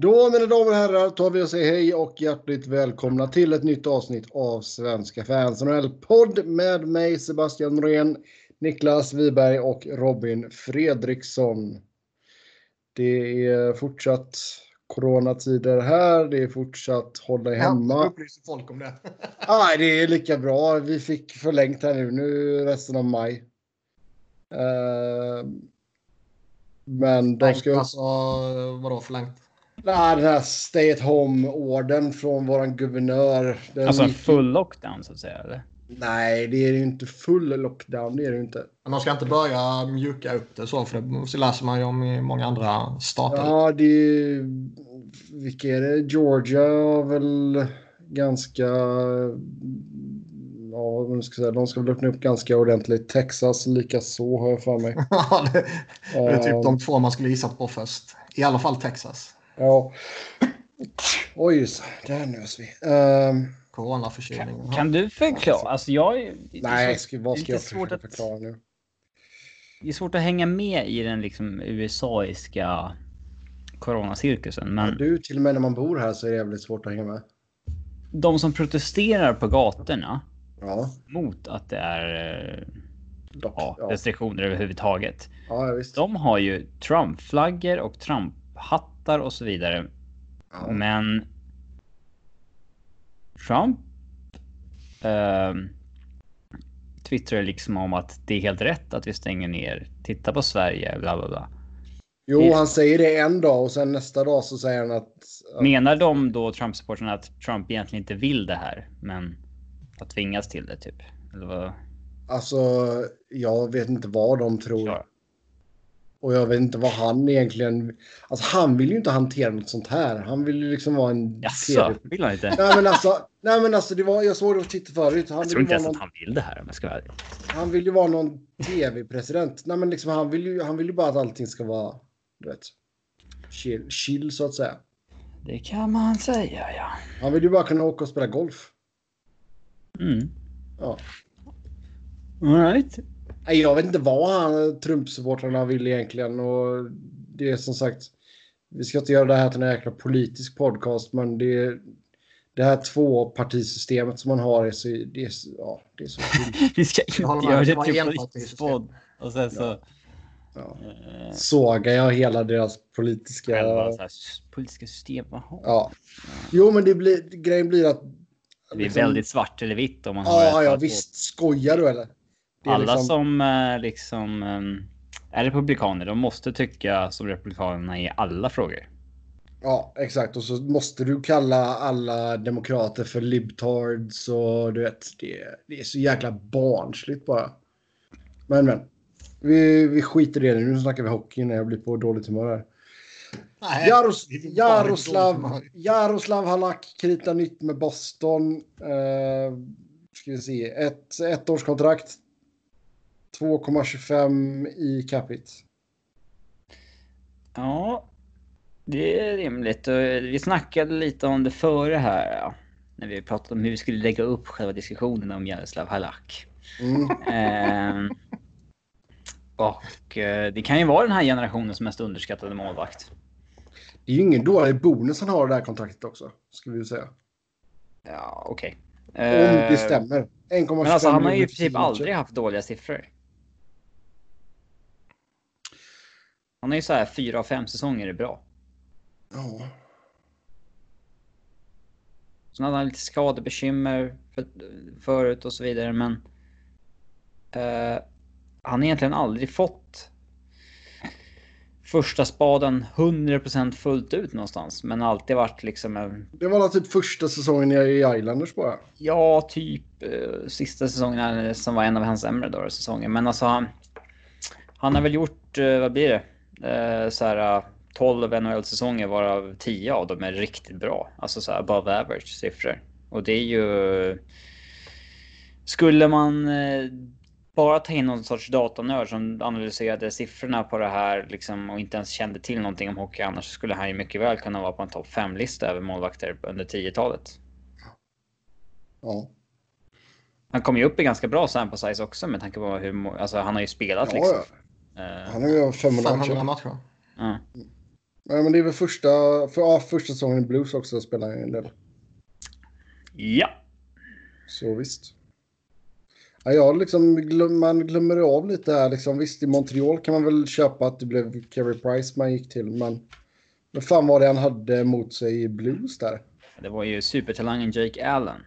Då mina damer och herrar tar vi och säger hej och hjärtligt välkomna till ett nytt avsnitt av Svenska fans NHL-podd med mig Sebastian Norén, Niklas Wiberg och Robin Fredriksson. Det är fortsatt coronatider här. Det är fortsatt hålla hemma. Ja, upplyser folk om det. Nej, det är lika bra. Vi fick förlängt här nu, nu resten av maj. Uh, men de ska... Alltså, vadå förlängt? Nej, den här stay at home-orden från våran guvernör. Alltså en full lockdown så att säga? Eller? Nej, det är ju inte full lockdown. Det är det ju inte. Men de ska inte börja mjuka upp det så, för det läser man ju om i många andra stater. Ja, det är Vilka är det? Georgia har väl ganska... Ja, vad ska säga. De ska väl öppna upp ganska ordentligt. Texas lika så har jag för mig. Det, det är typ de två man skulle gissat på först. I alla fall Texas. Ja. Oj, där nös vi. Um, Coronaförkylning. Kan, kan du förklara? Alltså jag... Nej, ska, vad ska jag svårt att, förklara nu? Det är svårt att hänga med i den liksom USAiska coronacirkusen. Men... Ja, du, till och med när man bor här så är det jävligt svårt att hänga med. De som protesterar på gatorna ja. mot att det är Dock, ja, restriktioner ja. överhuvudtaget. Ja, visst. De har ju Trump-flaggor och Trump-hattar och så vidare. Ja. Men Trump eh, twittrar liksom om att det är helt rätt att vi stänger ner. Titta på Sverige, bla bla bla. Jo, han säger det en dag och sen nästa dag så säger han att... att... Menar de då Trump-supportrarna att Trump egentligen inte vill det här, men att tvingas till det typ? Eller vad? Alltså, jag vet inte vad de tror. Klar. Och jag vet inte vad han egentligen... Alltså han vill ju inte hantera något sånt här. Han vill ju liksom vara en... Jaså, vill han inte? Nej men alltså, nej, men alltså det var, jag såg det på Twitter förut. Han jag tror inte ens någon, att han vill det här om jag ska vara Han vill ju vara någon tv-president. Nej men liksom han vill, ju, han vill ju bara att allting ska vara, du vet, chill, chill så att säga. Det kan man säga ja. Han vill ju bara kunna åka och spela golf. Mm. Ja. Alright. Jag vet inte vad han, Trump-supportrarna vill egentligen. Och det är som sagt, vi ska inte göra det här till en jäkla politisk podcast, men det, det här tvåpartisystemet som man har är så... Det är, ja, det är så vi ska inte göra det till politisk podd. Och sen så... Ja. Ja. Uh, Sågar jag hela deras politiska... Själva, här, politiska system. Aha. Ja. Jo, men det blir, grejen blir att... Det blir liksom, väldigt svart eller vitt om man har... Ja, ja visst. Skojar du eller? Alla liksom... som liksom är republikaner, de måste tycka som republikanerna i alla frågor. Ja, exakt. Och så måste du kalla alla demokrater för libtards och du vet, det, det är så jäkla barnsligt bara. Men men. Vi, vi skiter i det nu. Nu snackar vi hockey när jag blir på dåligt humör här. Nej, Jaros, Jaroslav, Jaroslav Halak kritar nytt med Boston. Uh, ska vi se. Ett ettårskontrakt. 2,25 i capita. Ja, det är rimligt. Vi snackade lite om det före här. När vi pratade om hur vi skulle lägga upp själva diskussionen om Jaroslav Halak. Mm. Eh, och eh, det kan ju vara den här generationens mest underskattade målvakt. Det är ju ingen dålig bonus han har det här kontraktet också, ska vi säga. Ja, okej. Okay. Om det stämmer. 1,25 Men alltså han har ju i princip aldrig haft dåliga siffror. Han är ju så här fyra av fem säsonger är bra. Ja. Sen hade han lite skadebekymmer för, förut och så vidare, men... Uh, han har egentligen aldrig fått första spaden 100% fullt ut någonstans. Men alltid varit liksom... En... Det var typ första säsongen i Islanders bara? Ja, typ uh, sista säsongen som var en av hans sämre då, säsonger. Men alltså han... Han har väl gjort, uh, vad blir det? Eh, så här 12 NHL-säsonger varav 10 av dem är riktigt bra. Alltså så här above average siffror. Och det är ju... Skulle man eh, bara ta in någon sorts datanörd som analyserade siffrorna på det här liksom, och inte ens kände till någonting om hockey annars skulle han ju mycket väl kunna vara på en topp 5-lista över målvakter under 10-talet. Ja. Han kom ju upp i ganska bra sample size också med tanke på hur, alltså han har ju spelat ja, liksom. Ja. Uh, han har ju 500, 500 matcher. Uh. Ja, men det är väl första, för, ja, första säsongen i Blues också spelar en del. Ja. Så visst. Ja, jag liksom glöm, man glömmer av lite här. Liksom, visst, i Montreal kan man väl köpa att det blev Carey Price man gick till, men vad fan var det han hade mot sig i Blues där? Det var ju supertalangen Jake Allen.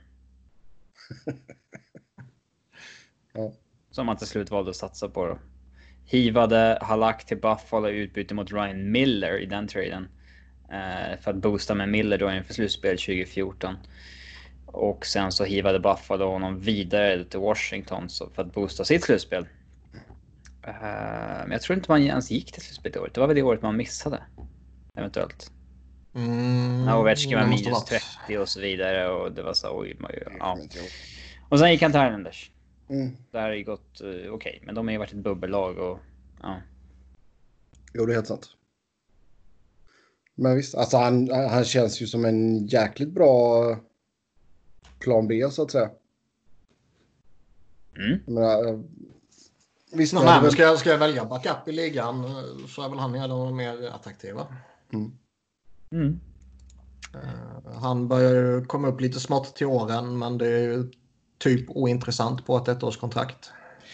Ja. Som man till slut valde att satsa på då. Hivade Halak till Buffalo i utbyte mot Ryan Miller i den traden. Eh, för att boosta med Miller då inför slutspel 2014. Och sen så hivade Buffalo honom vidare till Washington så för att boosta sitt slutspel. Eh, men jag tror inte man ens gick till slutspel det året. Det var väl det året man missade. Eventuellt. Mm, När Ovechkin var minus varit. 30 och så vidare och det var så oj, man, ja. Och sen gick han till Islanders. Mm. Där har det gått eh, okej, men de har ju varit ett bubbellag och ja. Jo, det är helt sant. Men visst, alltså han, han känns ju som en jäkligt bra plan B så att säga. Mm. Eh, visst, Nej, det är men väl- ska, jag, ska jag välja backup i ligan så är väl han en av de mer attraktiva. Mm. Eh, Han börjar ju komma upp lite smått till åren men det är ju typ ointressant på ett ettårskontrakt.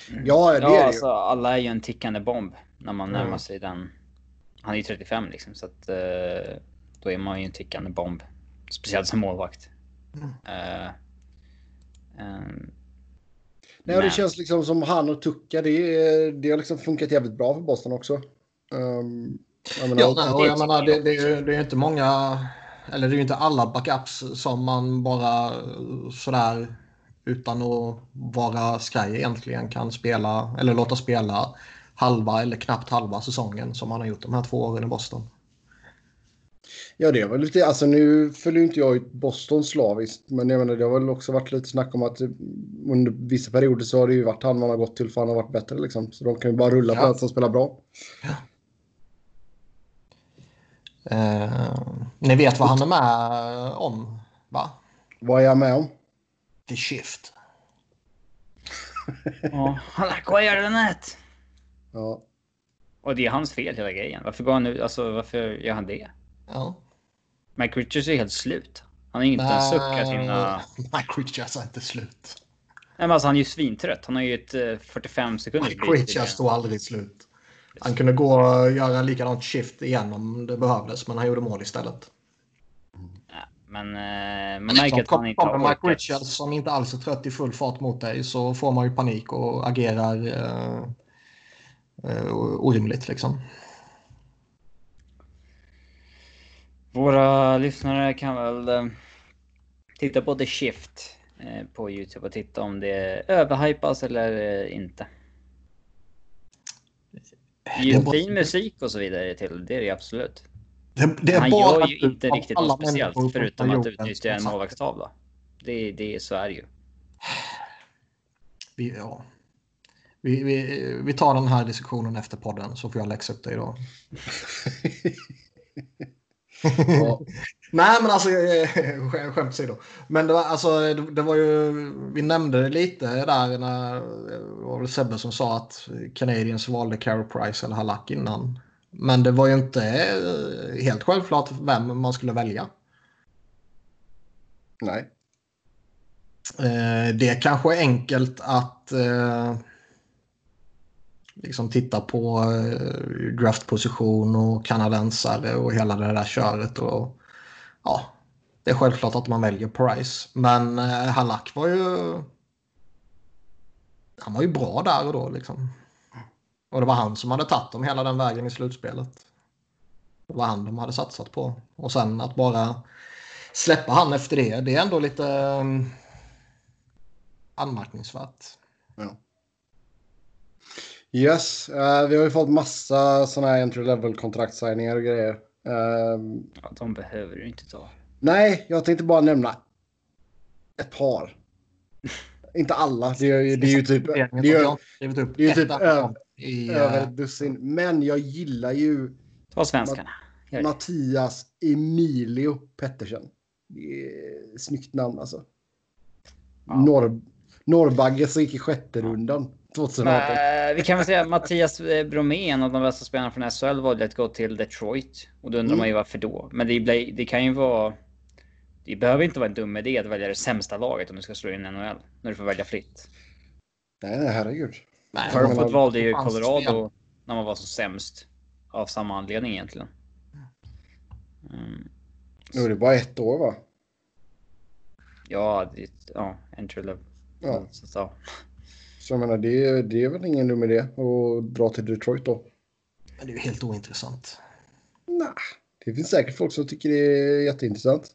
ja, det Ja, är det alltså alla är ju en tickande bomb när man Mm. närmar sig den. Han är ju 35 liksom så att eh, då är man ju en tickande bomb. Speciellt som målvakt. Mm. Eh, ju. Nej, det känns liksom som han och Tucka, det, är- det har liksom funkat jävligt bra för Boston också. Um, jag menar, Ja, nej, och jag det menar, tycker det, jag det, är ju- det är ju inte många, eller det är ju inte alla backups som man bara eh, sådär utan att vara sky egentligen kan spela eller låta spela halva eller knappt halva säsongen som han har gjort de här två åren i Boston. Ja, det väl lite, alltså nu följer inte jag ut Boston slaviskt, men jag menar det har väl också varit lite snack om att under vissa perioder så har det ju varit han man har gått till för han har varit bättre liksom. Så de kan ju bara rulla på Ja. att som spelar bra. Eh, ni vet vad han är med om, va? Vad är jag med om? The Shift. Ja, han acquired the net. Ja. Och det är hans fel hela grejen. Varför går han nu? Alltså varför gör han det? Ja. Mike Richards är helt slut. Han har inte en suck att hinna... Mike Richards är inte slut. Nej, men alltså, han är ju svintrött. Han har ju ett eh, 45 sekunders Mike Richards stod aldrig slut. Han kunde gå och göra likadant shift igen om det behövdes, men han gjorde mål istället. Men eh, man märker att han inte har kommer Mike orkat. Richards som inte alls är trött i full fart mot dig så får man ju panik och agerar eh, eh, orimligt liksom. Våra lyssnare kan väl eh, titta på The Shift eh, på Youtube och titta om det överhypas eller inte. Det är ju fin musik och så vidare till, det är det absolut. Det, det är Han bara gör ju inte riktigt något speciellt förutom att utnyttja en målvaktstavla. Det, det, så är det ju. Vi, ja. vi, vi, vi tar den här diskussionen efter podden så får jag läxa upp dig då. Ja. Nej men alltså skä- skämt åsido. Men det var, alltså, det, det var ju, vi nämnde det lite där när det var väl Sebbe som sa att Canadiens valde Carey Price eller Halak innan. Men det var ju inte eh, helt självklart vem man skulle välja. Nej. Eh, det är kanske enkelt att eh, liksom titta på draftposition och kanadensare och hela det där köret. Och, ja, det är självklart att man väljer Price. Men Halak var ju... Han var ju bra där och då liksom. Och det var han som hade tagit dem hela den vägen i slutspelet. Det var han de hade satsat på. Och sen att bara släppa han efter det, det är ändå lite eh, anmärkningsvärt. Yes, eh, vi har ju fått massa sådana här entry level kontraktsigningar och grejer. Ehm, Ja, de behöver du inte ta. nej, jag tänkte bara nämna ett par. Inte alla, det är, ju- det är ju typ, det är, det är ju ett typ i, över eh, ett dussin. Men jag gillar ju Ta svenskarna. Det. Mattias Emilio Pettersen. Det är snyggt namn alltså. Ja. Norr, Norrbagge som gick i sjätte rundan. 2018. Men, vi kan väl säga att Mattias eh, Bromé, en av de bästa spelarna från SHL, valde att gå till Detroit. Och då undrar Mm. man ju varför då. Men det, blir, det kan ju vara... Det behöver inte vara en dum idé att välja det sämsta laget om du ska slå in NHL. När du får välja fritt. Nej, nej, herregud. Nej, För- Furfoot valde ju fanns Colorado spel. när man var så sämst. Av samma anledning egentligen. Mm. Nu är det bara ett år va? Ja, det, ja, entry level. Ja. Så, så. Så jag menar, det, det är väl ingen dum idé att dra till Detroit då. Men det är ju helt ointressant. Nej, det finns säkert folk som tycker det är jätteintressant.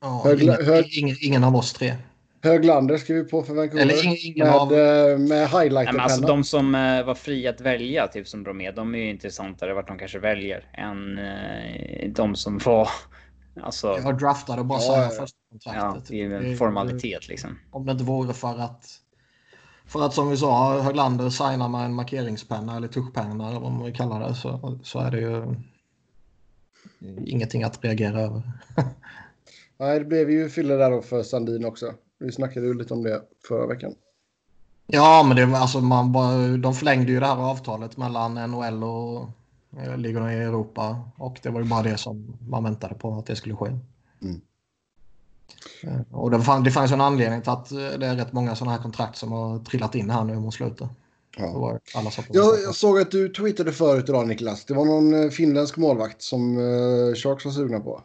Ja, Hög- ingen, hög- ingen, ingen av oss tre. Höglander ska vi på för Vancouver. Eller ingen, ingen med, av... eh, med Nej, men alltså de som eh, var fria att välja, typ som Bromé, de är ju intressantare vart de kanske väljer än eh, de som var... Alltså, Jag draftade och bara Ja, signa ja. första ja, kontraktet. det är en formalitet liksom. Om det inte vore för att... För att som vi sa, Höglander signar med en markeringspenna eller tuschpenna eller vad man vill kalla det så, så är det ju ingenting att reagera över. Nej, det blev ju fylla där då för Sandin också. Vi snackade ju lite om det förra veckan. Ja, men det var alltså man de förlängde ju det här avtalet mellan NHL och eh, ligorna i Europa och det var ju bara det som man väntade på att det skulle ske. Mm. Eh, Och det, fann, det fanns en anledning till att eh, det är rätt många sådana här kontrakt som har trillat in här nu mot slutet. Ja. Jag, jag såg att du tweetade förut idag Niklas. Det var någon finländsk målvakt som uh, Sharks var sugna på.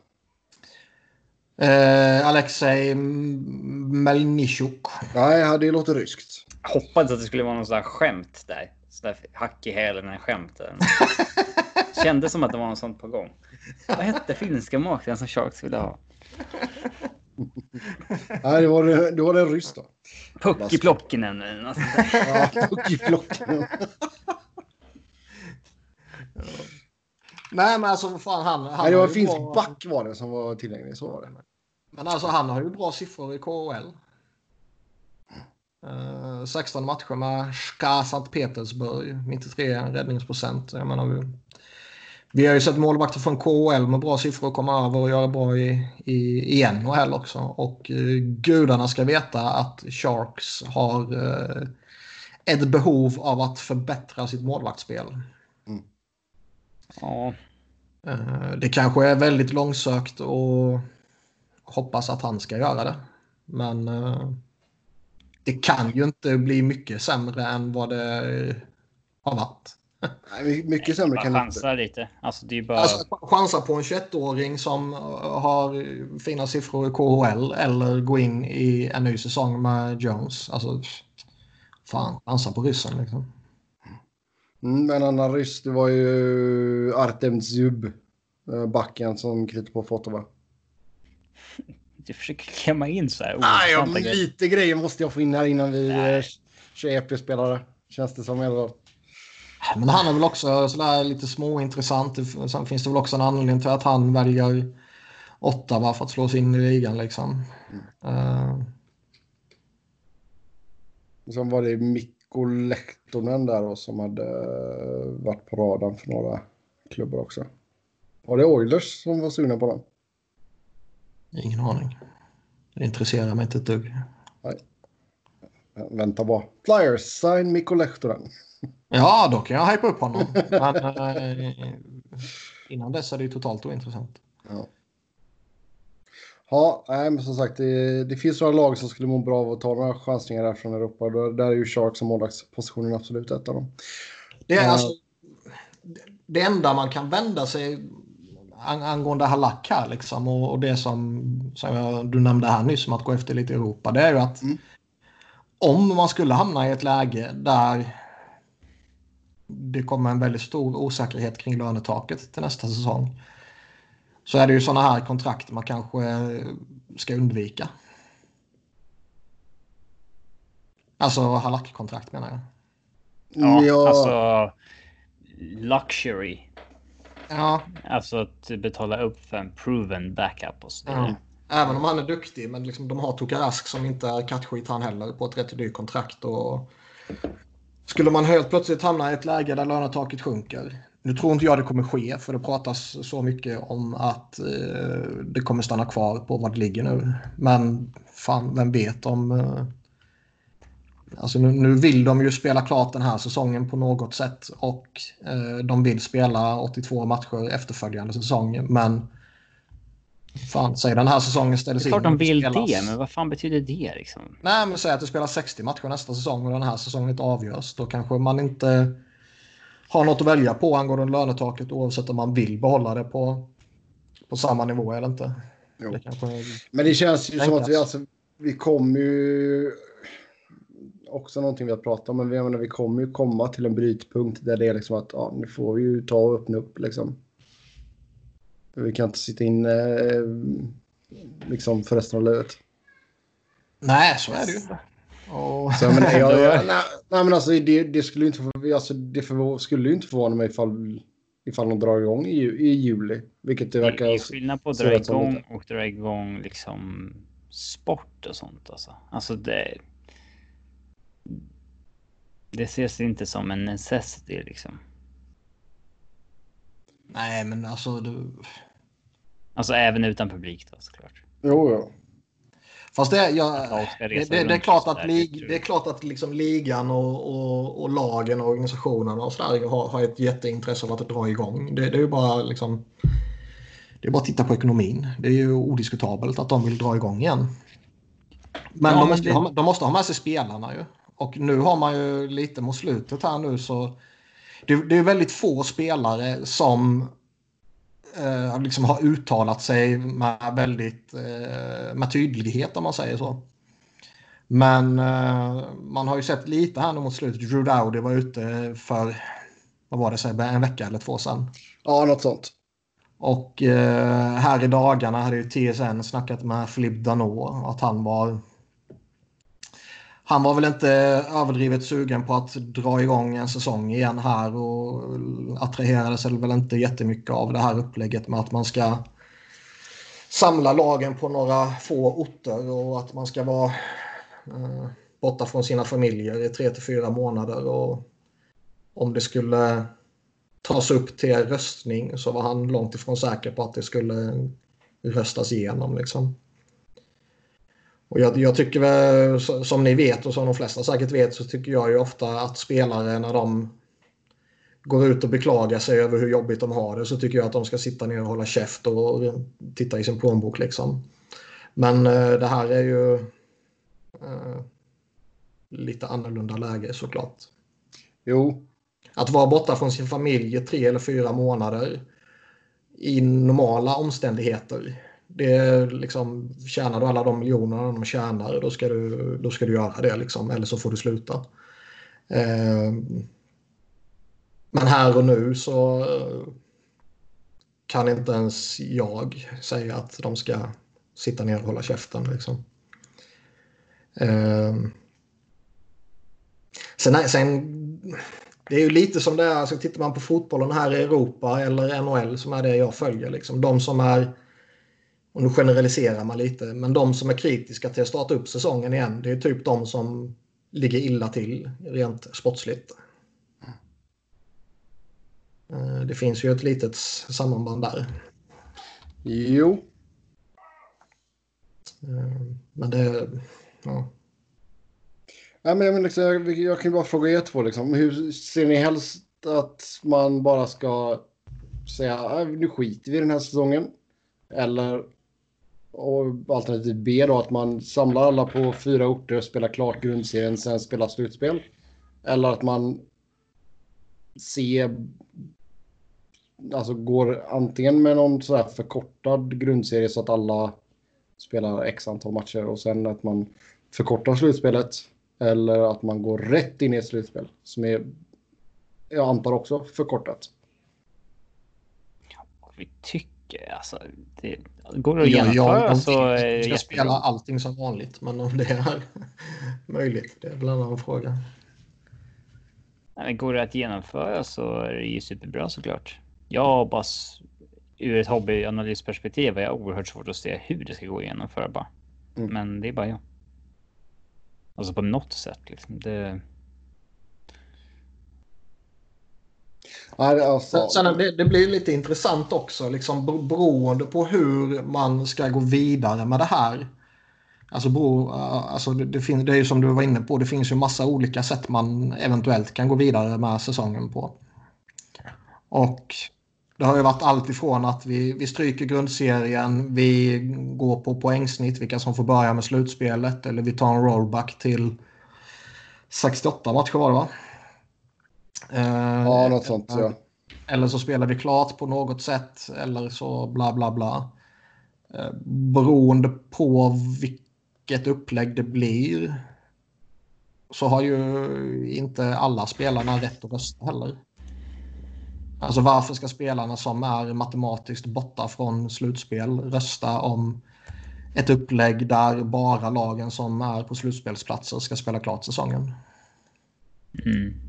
Eh, Alexej Melnichuk. Nej, det låter ryskt. Jag hoppades att det skulle vara någon sån där skämt där. Sån där hack i hälen skämt. Kändes som att det var något sånt på gång. Vad hette finska målvakten som Sharks ville ha? Nej, det var, det, det var den ryss då. Pucki Plockinen. eller något sånt där. Ja, Puckiflocken. Nej men alltså vad fan han... han Nej, det var en finsk bra- back var det som var tillgänglig. Så var det. Men alltså han har ju bra siffror i KHL. Eh, 16 matcher med SKA Sankt Petersburg, 93 räddningsprocent. Jag menar, vi, vi har ju sett målvakter från KHL med bra siffror komma över och göra bra i, i, i NHL också. Och eh, gudarna ska veta att Sharks har eh, ett behov av att förbättra sitt målvaktsspel. Ja, Eh, Det kanske är väldigt långsökt och hoppas att han ska göra det. Men eh, det kan ju inte bli mycket sämre än vad det har varit. Nej, mycket sämre bara kan det inte. chansa lite. Alltså det är bara... Alltså, chansa på en 21-åring som eh, har fina siffror i KHL eller gå in i en ny säsong med Jones. Alltså, fan, chansa på ryssen liksom. Mm, en annan ryss, det var ju Artem Zub. eh, Backen som kryper på för Du försöker klämma in så här Nej, ja, grejer. lite grejer måste jag få in här innan vi Nej. eh, kör EP-spelare. Känns det som fall. Men han är väl också sådär lite småintressant. Sen finns det väl också en anledning till att han väljer Ottawa för att slå sig in i ligan liksom. Eh, Sen var det Mikko Lehtonen där då, som hade eh, varit på radarn för några klubbar också. Var det Oilers som var sugna på den? Ingen aning. Det intresserar mig inte ett dugg. Vänta bara. Flyers, sign Mikko Lehtonen. Ja, då kan jag hypa upp honom. Men eh, innan dess är det ju totalt ointressant. Ja. Ja, nej, men som sagt, det, det finns några lag som skulle må bra av att ta några chansningar där från Europa. Då, där är ju Sharks som målvaktspositionen absolut ett av dem. Det är Ja. alltså det enda man kan vända sig ang angående Halak här liksom och, och det som, som jag, du nämnde här nyss om att gå efter lite Europa. Det är ju att Mm. om man skulle hamna i ett läge där det kommer en väldigt stor osäkerhet kring lönetaket till nästa säsong. Så är det ju sådana här kontrakt man kanske ska undvika. Alltså Halak-kontrakt menar jag. Ja, Ja, alltså luxury. Ja, Alltså att betala upp för en proven backup och så Ja. Även om han är duktig, men liksom, de har Tokarask som inte är kattskit han heller på ett rätt dyrt kontrakt. Och... Skulle man helt plötsligt hamna i ett läge där lönetaket sjunker. Nu tror inte jag det kommer ske, för det pratas så mycket om att eh, det kommer stanna kvar på vad det ligger nu. Men fan, vem vet om, eh, Alltså nu, nu, vill de ju spela klart den här säsongen på något sätt och eh, de vill spela 82 matcher efterföljande säsong. Men fan, säg den här säsongen ställs in. Det är klart de vill spelas... det, men vad fan betyder det liksom? Nej, men säg att du spelar 60 matcher nästa säsong och den här säsongen inte avgörs. Då kanske man inte har något att välja på angående lönetaket oavsett om man vill behålla det på, på samma nivå eller inte. Det. Men det känns ju som att vi, alltså, vi kommer ju också någonting vi har pratat om, men vi, menar, vi kommer ju komma till en brytpunkt där det är liksom att ja, nu får vi ju ta och öppna upp liksom. Vi kan inte sitta in eh, liksom för resten av livet. Nej, så är det ju. Oh. Så, men, jag, jag, nej, nej, men alltså det, det skulle inte alltså, det för, skulle ju inte förvåna mig ifall, ifall de drar igång i, i juli. Vilket det verkar... Det är skillnad på att dra igång och dra igång liksom sport och sånt alltså. Alltså det... Det ses inte som en necessity liksom. Nej, men alltså du... Alltså även utan publik då såklart. Jo, jo. Fast det, jag, det, det, det, är klart att, lig, det är klart att liksom ligan och, och, och lagen och organisationerna och sådär har, har ett jätteintresse av att dra igång. Det, det är ju bara liksom... Det är bara att titta på ekonomin. Det är ju odiskutabelt att de vill dra igång igen. Men, ja, de, måste, ha, de måste ha med sig spelarna ju. Och nu har man ju lite mot slutet här nu så... Det, det är väldigt få spelare som eh, liksom har uttalat sig med väldigt eh, med tydlighet om man säger så. Men eh, man har ju sett lite här nu mot slutet. Drew Dowdy var ute för vad var det, så en vecka eller två sedan. Ja, något sånt. Och eh, här i dagarna hade ju TSN snackat med Philippe Danot att han var han var väl inte överdrivet sugen på att dra igång en säsong igen här och attraherades väl inte jättemycket av det här upplägget med att man ska samla lagen på några få orter och att man ska vara eh, borta från sina familjer i tre till fyra månader. Och om det skulle tas upp till röstning så var han långt ifrån säker på att det skulle röstas igenom. Liksom. Och jag, jag, tycker väl, som ni vet och som de flesta säkert vet, så tycker jag ju ofta att spelare när de går ut och beklagar sig över hur jobbigt de har det så tycker jag att de ska sitta ner och hålla käft och titta i sin plånbok liksom. Men eh, det här är ju eh, lite annorlunda läge såklart. Jo. Att vara borta från sin familj i tre eller fyra månader i normala omständigheter det är liksom, tjänar du alla de miljonerna de tjänar då ska du, då ska du göra det liksom, eller så får du sluta. Eh, men här och nu så eh, kan inte ens jag säga att de ska sitta ner och hålla käften. Liksom. Eh, sen, sen, det är ju lite som det är, alltså, tittar man på fotbollen här i Europa eller NHL som är det jag följer. Liksom, de som är och nu generaliserar man lite, men de som är kritiska till att starta upp säsongen igen, det är typ de som ligger illa till rent sportsligt. Eh, det finns ju ett litet sammanband där. Jo. Eh, men det... Ja. Ja, men, men liksom, jag, jag kan bara fråga er två. Liksom. Hur ser ni helst att man bara ska säga nu skiter vi i den här säsongen? Eller och alternativ B då att man samlar alla på fyra orter, spelar klart grundserien, sen spelar slutspel. Eller att man ser, alltså går antingen med någon sådär förkortad grundserie så att alla spelar x antal matcher och sen att man förkortar slutspelet. Eller att man går rätt in i ett slutspel som är, jag antar också, förkortat. Vi tycker alltså, det går att genomföra ja, så... Jag ska spela allting som vanligt, men om det är möjligt, det är väl en annan fråga. Nej, går det att genomföra så är det ju superbra såklart. Jag hoppas ur ett hobbyanalysperspektiv har jag oerhört svårt att se hur det ska gå att genomföra bara. Mm. Men det är bara jag. Alltså på något sätt liksom. Det... Alltså... Sen, det, det, blir lite intressant också, liksom, beroende på hur man ska gå vidare med det här. Alltså, bro, eh, alltså det, det, finns, det är ju som du var inne på, det finns ju massa olika sätt man eventuellt kan gå vidare med säsongen på. Och det har ju varit allt ifrån att vi, vi stryker grundserien, vi går på poängsnitt, vilka som får börja med slutspelet, eller vi tar en rollback till 68 matcher var det va? Ja, något sånt ja. Eller så spelar vi klart på något sätt, eller så bla bla bla. Eh, beroende på vilket upplägg det blir så har ju inte alla spelarna rätt att rösta heller. Alltså varför ska spelarna som är matematiskt borta från slutspel rösta om ett upplägg där bara lagen som är på slutspelsplatser ska spela klart säsongen? Mm.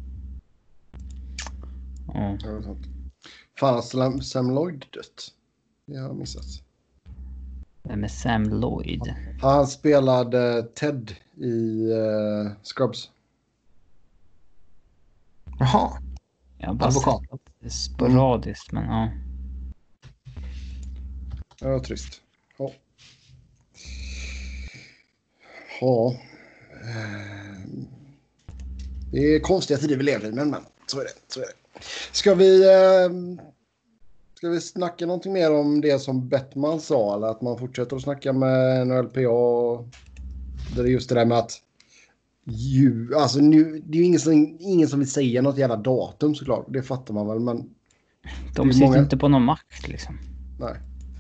Mm. Fan, har Sam Lloyd dött? Det har missat. Vem är Sam Lloyd? Han spelade Ted i uh, Scrubs. Jaha. Jag har bara Advokat. sett sporadiskt, mm. men ja. Det var trist. Ja. Ja. Det är konstiga tider vi lever i, men, men så är det. Så är det. Ska vi... Eh, ska vi snacka någonting mer om det som Bettman sa? Eller att man fortsätter att snacka med NHLPA? Det är just det där med att... Ju, alltså nu, det är ju ingen som, ingen som vill säga något jävla datum såklart. Det fattar man väl, men... De sitter många... inte på någon makt liksom. Nej.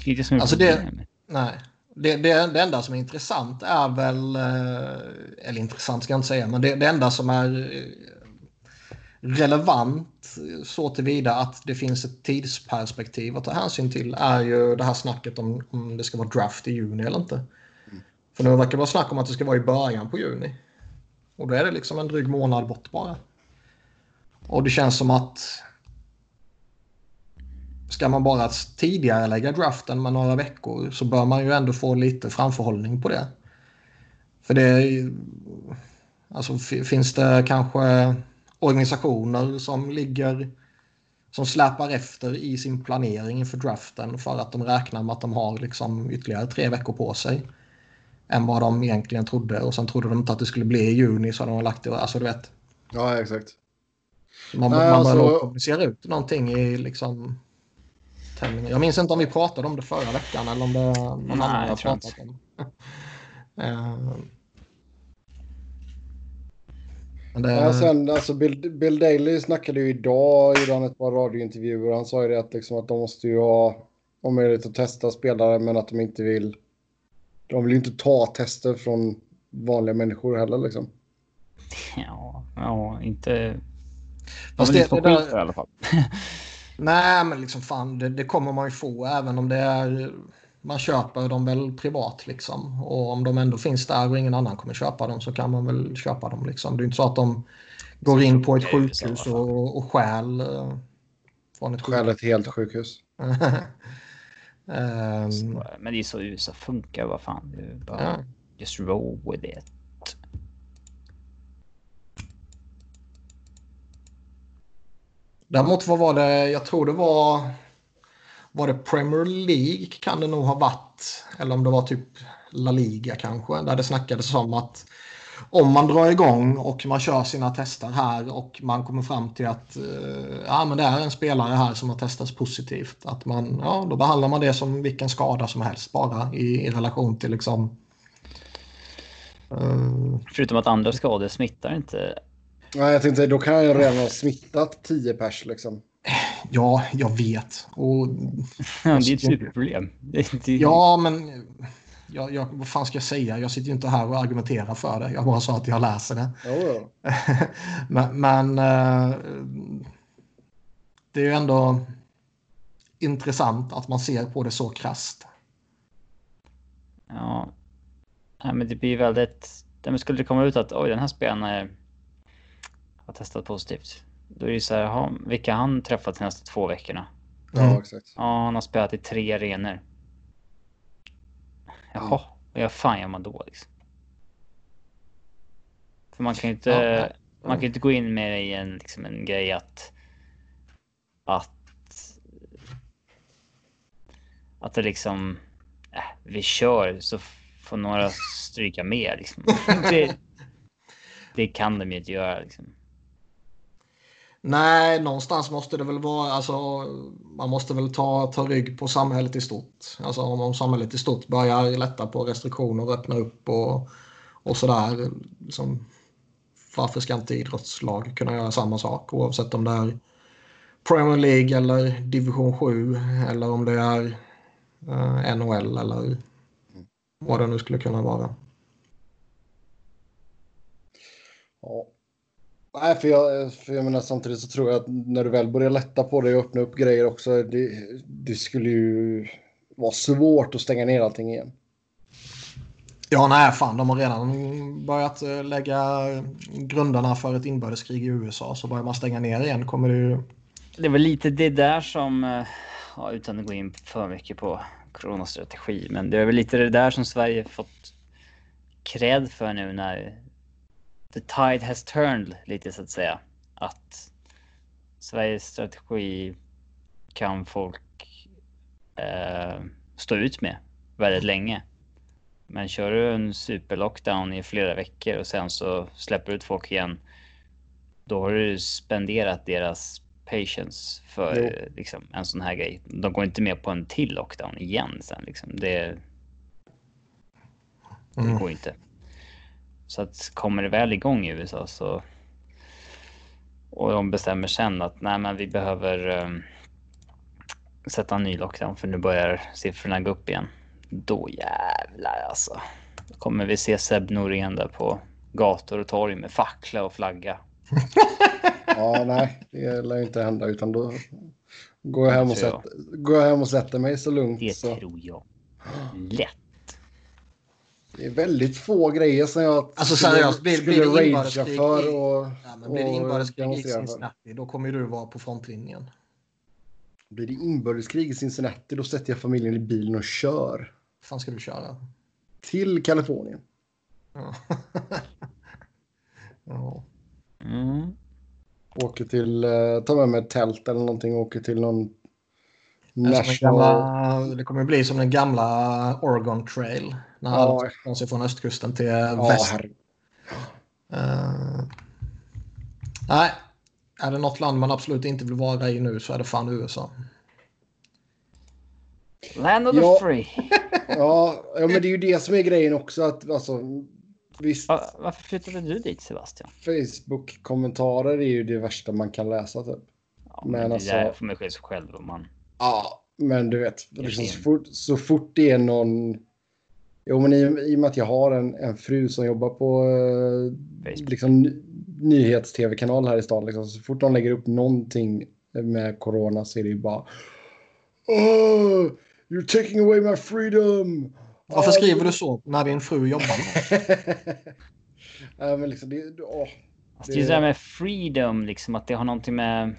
Det är det som är alltså det, nej. Det, det, det, enda som är intressant är väl, eh, eller intressant ska jag inte säga, men det, det enda som är eh, relevant så tillvida att det finns ett tidsperspektiv att ta hänsyn till är ju det här snacket om, om det ska vara draft i juni eller inte. Mm. För nu verkar det vara snack om att det ska vara i början på juni. Och då är det liksom en dryg månad bort bara. Och det känns som att ska man bara tidigare lägga draften med några veckor så bör man ju ändå få lite framförhållning på det. För det alltså finns det kanske organisationer som ligger som släpar efter i sin planering inför draften för att de räknar med att de har liksom ytterligare tre veckor på sig än vad de egentligen trodde och sen trodde de inte att det skulle bli i juni så de har lagt det, alltså du vet. Ja, exakt. Man, Nej, man alltså... bör nog kommunicera ut någonting i liksom tävlingen. Jag minns inte om vi pratade om det förra veckan eller om det någon Nej, annan har pratat om. uh, det... Ja, sen, alltså Bill, Bill Daley snackade ju idag, gjorde han ett par radiointervjuer. Han sa ju det att, liksom, att de måste ju ha om möjlighet att testa spelare men att de inte vill. De vill ju inte ta tester från vanliga människor heller liksom. Ja, ja inte. Fast det, det där... i alla fall. Nej, men liksom fan, det, det, kommer man ju få även om det är... Man köper dem väl privat liksom. Och om de ändå finns där och ingen annan kommer köpa dem så kan man väl köpa dem liksom. Det är inte så att de går in på ett sjukhus och, och stjäl eh, från ett sjukhus. Stjäl ett helt sjukhus. um, men det är så USA funkar, vad fan. Bara ja. Just roll with it. Däremot vad var det, jag tror det var, var det Premier League kan det nog ha varit. Eller om det var typ La Liga kanske. Där det snackades om att om man drar igång och man kör sina tester här och man kommer fram till att uh, ja, men det är en spelare här som har testats positivt. Att man, ja, då behandlar man det som vilken skada som helst bara i, i relation till liksom... Uh... Förutom att andra skador smittar inte Nej, jag tänkte då kan jag redan ha smittat 10 pers liksom. Ja, jag vet. Och... Ja, det är ett superproblem. Ja, men jag, jag, vad fan ska jag säga? Jag sitter ju inte här och argumenterar för det. Jag bara sa att jag läser det. Jo, men, men uh, det är ju ändå intressant att man ser på det så krast. Ja, ja men det blir väldigt... Men skulle det komma ut att oj, den här spelaren är har testat positivt. Då är det så här, aha, vilka har han träffat de senaste två veckorna? Mm. Ja, exakt. Ja, han har spelat i tre arenor. Jaha, mm. vad gör fan gör man då liksom? För man kan ju inte, ja, man kan inte gå in med i en, liksom en grej att, att, att det liksom, äh, vi kör så får några stryka med liksom. Det, det kan de ju inte göra liksom. Nej, någonstans måste det väl vara, alltså man måste väl ta, ta rygg på samhället i stort. Alltså om, om samhället i stort börjar lätta på restriktioner och öppna upp och, och sådär. Liksom, varför ska inte idrottslag kunna göra samma sak oavsett om det är Premier League eller division 7 eller om det är eh, NHL eller vad det nu skulle kunna vara. Ja. Nej, för jag, för jag menar samtidigt så tror jag att när du väl börjar lätta på det och öppna upp grejer också, det, det skulle ju vara svårt att stänga ner allting igen. Ja, nej, fan, de har redan börjat eh, lägga grunderna för ett inbördeskrig i USA. Så börjar man stänga ner igen kommer det ju... Det är väl lite det där som, eh, ja, utan att gå in för mycket på coronastrategi, men det är väl lite det där som Sverige fått cred för nu när the tide has turned lite så att säga. Att Sveriges strategi kan folk eh, stå ut med väldigt länge. Men kör du en superlockdown i flera veckor och sen så släpper ut folk igen. Då har du spenderat deras patience för jo. liksom, en sån här grej. De går inte med på en till lockdown igen sen liksom. Det, det mm. går inte. Så att kommer det väl igång i USA så och de bestämmer sen att nej, men vi behöver um, sätta en ny lockdown för nu börjar siffrorna gå upp igen. Då jävlar alltså. Då kommer vi se Seb Norén där på gator och torg med fackla och flagga. ja, nej, det lär inte hända utan då går jag hem och, sätter, går jag hem och sätter mig så lugnt. Det så. tror jag. Lätt. Det är väldigt få grejer som jag alltså, seriöst, blir, skulle blir det ragea för. Och, ja, men blir det inbördeskrig i Cincinnati, då kommer du vara på frontlinjen. Blir det inbördeskrig i Cincinnati, då sätter jag familjen i bilen och kör. Vad fan ska du köra? Till Kalifornien. Ja. ja. Mm. Åker till, uh, tar med mig ett tält eller någonting och åker till någon National... Gamla, det kommer bli som den gamla Oregon Trail. När ja. tar sig från östkusten till ja, väst. Uh, nej, är det något land man absolut inte vill vara i nu så är det fan USA. Land of the ja. free. ja, ja, men det är ju det som är grejen också. Att, alltså, visst, Va, varför flyttade du dit Sebastian? Facebook-kommentarer är ju det värsta man kan läsa. Typ. Ja, men, men det alltså, man skylla sig själv om man... Ja, men du vet, liksom, så, fort, så fort det är någon... Jo, men i, i och med att jag har en, en fru som jobbar på eh, liksom, nyhets-tv-kanal här i stan. Liksom, så fort de lägger upp någonting med corona så är det ju bara... Oh, you're taking away my freedom! Varför skriver du så när din fru jobbar? ja, men liksom, det, åh, det... det är där med freedom, liksom att det har någonting med...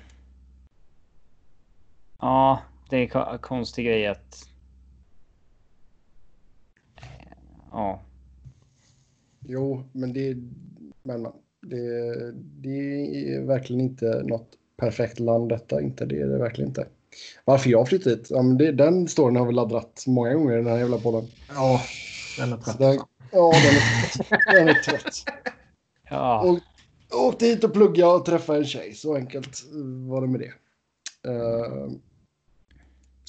Ja, det är en konstig grej att... Ja. Jo, men det... Men det, det är verkligen inte något perfekt land detta. Inte, det är det verkligen inte. Varför jag flyttat hit? Ja, men det, den storyn har vi laddat många gånger i den här jävla podden. Ja, den är trött. Den, ja, den är, den är trött. Ja. Och, åkte hit och plugga och träffa en tjej. Så enkelt var det med det. Uh,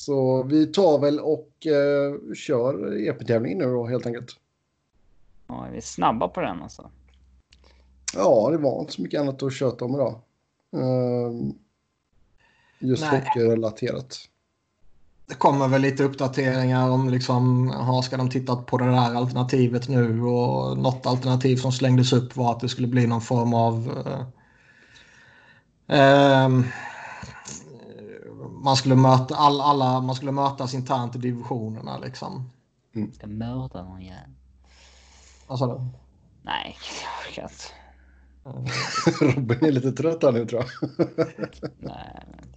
så vi tar väl och uh, kör EP-tävlingen nu då helt enkelt. Ja, vi är snabba på den alltså. Ja, det var inte så mycket annat att köta om idag. Uh, just hockeyrelaterat. Det kommer väl lite uppdateringar om liksom, aha, ska de titta på det där alternativet nu och något alternativ som slängdes upp var att det skulle bli någon form av uh, uh, man skulle möta all, alla, man skulle mötas internt i divisionerna liksom. Mm. Ska mörda någon jävel. Vad sa du? Nej, jag orkar inte. Robin är lite trött här nu tror jag. Nej, men...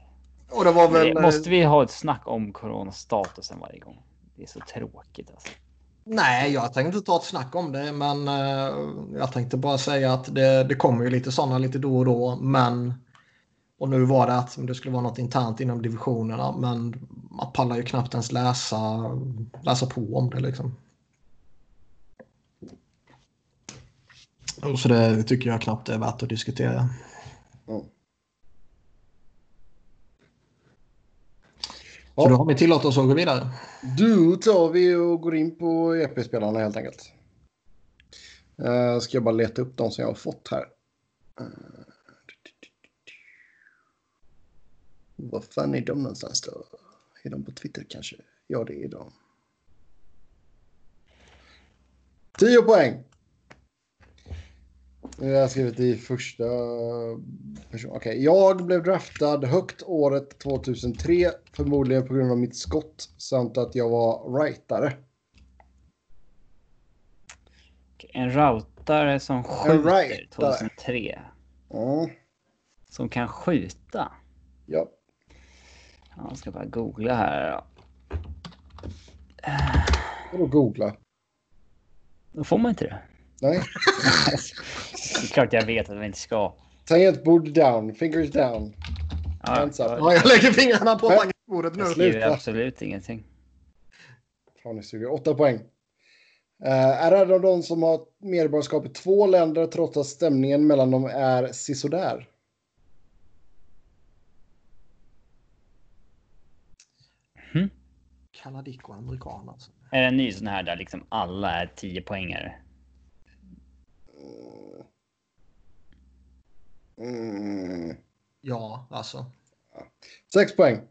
Och det var väl... Måste vi ha ett snack om coronastatusen varje gång? Det är så tråkigt alltså. Nej, jag tänkte ta ett snack om det, men uh, jag tänkte bara säga att det, det kommer ju lite sådana lite då och då, men och nu var det att det skulle vara något internt inom divisionerna, men man pallar ju knappt ens läsa, läsa på om det liksom. Så det tycker jag knappt är värt att diskutera. Ja. Så då har vi tillåtit oss att gå vidare. Då tar vi och går in på EP-spelarna helt enkelt. Uh, ska jag bara leta upp de som jag har fått här. Uh, vad fan är de någonstans då? Är de på Twitter kanske? Ja, det är de. 10 poäng. Jag har skrivit i första person. Okay. jag blev draftad högt året 2003. Förmodligen på grund av mitt skott samt att jag var rightare. En routare som skjuter 2003. Mm. Som kan skjuta. Ja. Jag ska bara googla här. Då. Vadå googla? Då får man inte det. Nej. det är klart jag vet att man inte ska. Tangentbord down, fingers down. Ja, ja, jag lägger fingrarna på tangentbordet nu. Jag skriver absolut ingenting. Fan, ni suger. Åtta poäng. Uh, är det de som har medborgarskap i två länder trots att stämningen mellan dem är sisådär? Kanadick och amerikan alltså. Är det en ny sån här där liksom alla är 10 poängare? Mm. Ja, alltså. Sex poäng.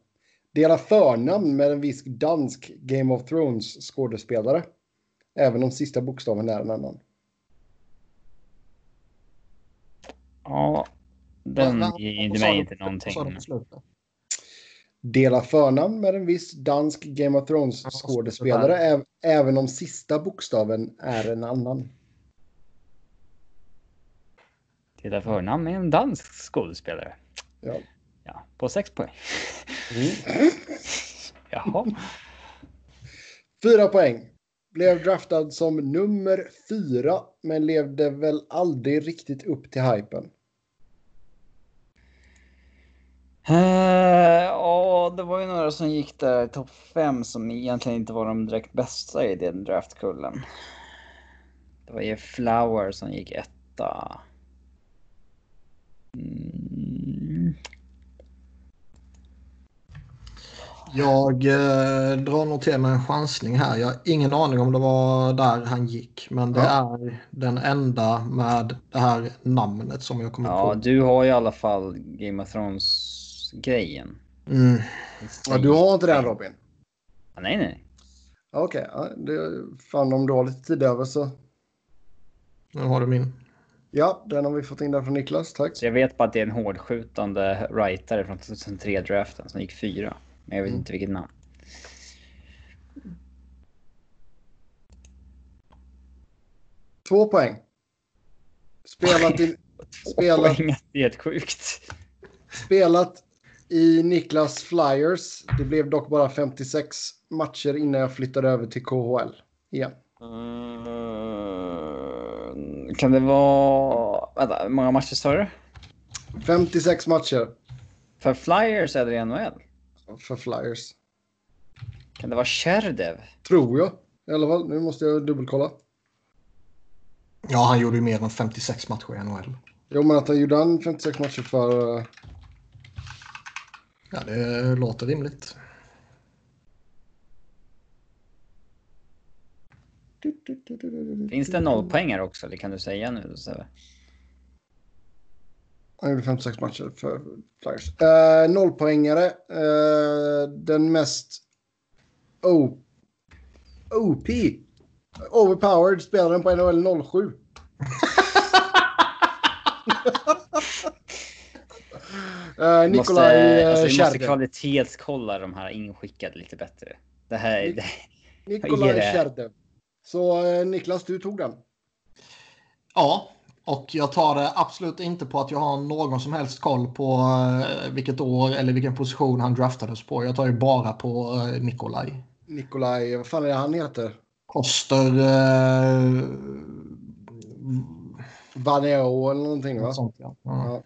Dela förnamn med en viss dansk Game of Thrones skådespelare. Även om sista bokstaven är en annan. Ja, den ger mig inte någonting. Dela förnamn med en viss dansk Game of Thrones skådespelare. Även om sista bokstaven är en annan. Dela förnamn med en dansk skådespelare. Ja. Ja, på sex poäng. Mm. Jaha. Fyra poäng. Blev draftad som nummer fyra, men levde väl aldrig riktigt upp till hypen. Uh, ja, det var ju några som gick där i topp fem som egentligen inte var de direkt bästa i den draftkullen. Det var ju Flower som gick etta. Mm. Jag eh, drar nog till med en chansning här. Jag har ingen aning om det var där han gick. Men det ja. är den enda med det här namnet som jag kommer ja, på. Ja, du har i alla fall Game of Thrones-grejen. Mm. Ja, du har inte den Robin? Ja, nej, nej. Okej, okay, ja, fan om du har lite tid över så. Nu har du min. Ja, den har vi fått in där från Niklas. Tack. Så jag vet bara att det är en hårdskjutande writare från 2003-draften som gick fyra. Men jag vet mm. inte vilket namn. Två poäng. Spelat i... spelat, poäng, det är helt sjukt. Spelat i Niklas Flyers. Det blev dock bara 56 matcher innan jag flyttade över till KHL igen. Mm, kan det vara... Vänta, hur många matcher sa du? 56 matcher. För Flyers eller i NHL? för Flyers. Kan det vara Sherdev? Tror jag. I alla fall, nu måste jag dubbelkolla. Ja, han gjorde ju mer än 56 matcher i NHL. Jo, men att han gjorde han 56 matcher för... Eh, ja, det låter rimligt. Finns det nollpoängare också, eller kan du säga nu? Han gjorde 56 matcher för Flyers. Uh, nollpoängare. Uh, den mest o OP. Overpowered spelaren på NHL 07. Uh, Nikolaj måste, alltså, Vi måste kvalitetskolla de här inskickade lite bättre. Det här Nik Nikolaj Tjärdev. Så uh, Niklas, du tog den. Ja, och jag tar det absolut inte på att jag har någon som helst koll på uh, vilket år eller vilken position han draftades på. Jag tar ju bara på uh, Nikolaj. Nikolaj, vad fan är det han heter? Koster... Uh, Vaneo eller någonting va? Sånt, ja. ja.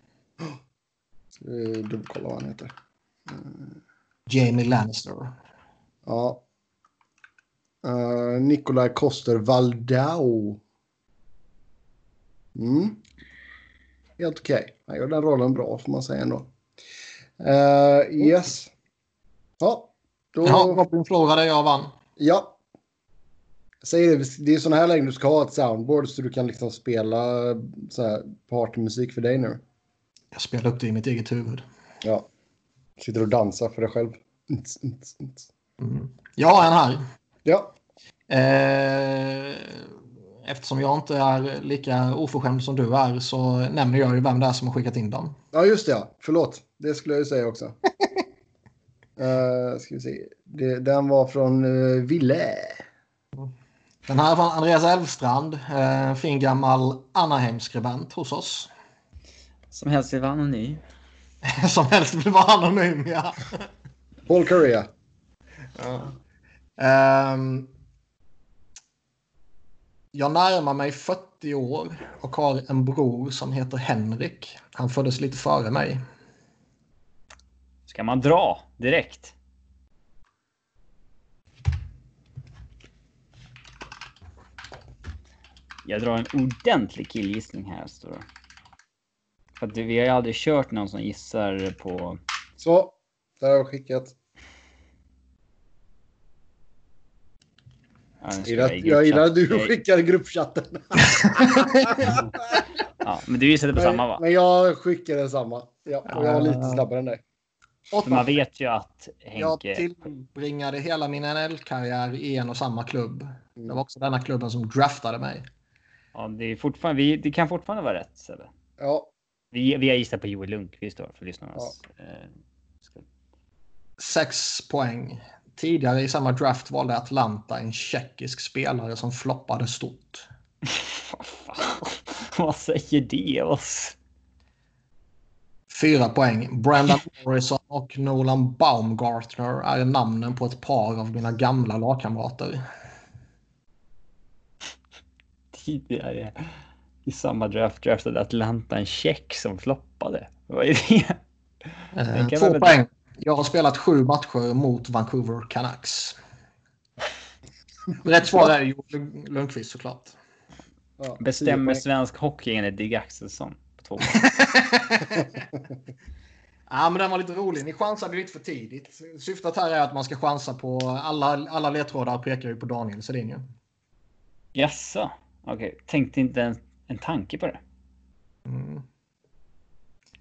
Ska vi dubbelkolla vad han heter. Mm. Jamie Lannister. Ja. Uh, Nikolaj Koster Valdau. Mm. Helt okej. Okay. Han gör den rollen bra får man säga ändå. Uh, yes. Ja. Då... Ja, Robin Flora där jag vann. Ja. Säg det, det är sådana här lägen du ska ha ett soundboard så du kan liksom spela så här partymusik för dig nu. Jag spelar upp det i mitt eget huvud. Ja. Sitter och dansar för dig själv. Mm. Jag har en här. Ja. Eh, eftersom jag inte är lika oförskämd som du är så nämner jag ju vem det är som har skickat in dem. Ja, just det. Ja. Förlåt. Det skulle jag ju säga också. uh, ska vi se. Det, den var från uh, Ville. Den här är från Andreas Elfstrand. Uh, fin gammal Anaheim-skribent hos oss. Som helst vill vara anonym. som helst vill vara anonym, ja. Paul Korea. Ja. Um, jag närmar mig 40 år och har en bror som heter Henrik. Han föddes lite före mig. Ska man dra direkt? Jag drar en ordentlig killgissning här. Står det. För att vi har ju aldrig kört någon som gissar på... Så, där har jag skickat. Ja, jag gillar att du skickar gruppchatten. ja, men du gissade på men, samma va? Men jag skickade samma. Ja, och jag var lite snabbare än dig. man vet ju att Henke... Jag tillbringade hela min NHL-karriär i en och samma klubb. Det var också denna klubben som draftade mig. Ja, det, är fortfarande, vi, det kan fortfarande vara rätt. Eller? Ja. Vi, vi har gissat på Joel Lundqvist då, för lyssnarnas ja. eh, Sex poäng. Tidigare i samma draft valde Atlanta en tjeckisk spelare som floppade stort. Vad säger det oss? Fyra poäng. Brandon Morrison och Nolan Baumgartner är namnen på ett par av mina gamla lagkamrater. Tidigare i samma draft draftade Atlanta en check som floppade. Vad är det? Eh, två poäng. Jag har spelat sju matcher mot Vancouver Canucks. Rätt svar är Joel Lundqvist såklart. Ja, Bestämmer svensk hockey enligt Dig Axelsson. På två ja, men den var lite rolig. Ni chansade lite för tidigt. Syftet här är att man ska chansa på alla, alla ledtrådar pekar ju på Daniel Sedin ju. Jaså? Okej, okay. tänkte inte en, en tanke på det. Mm.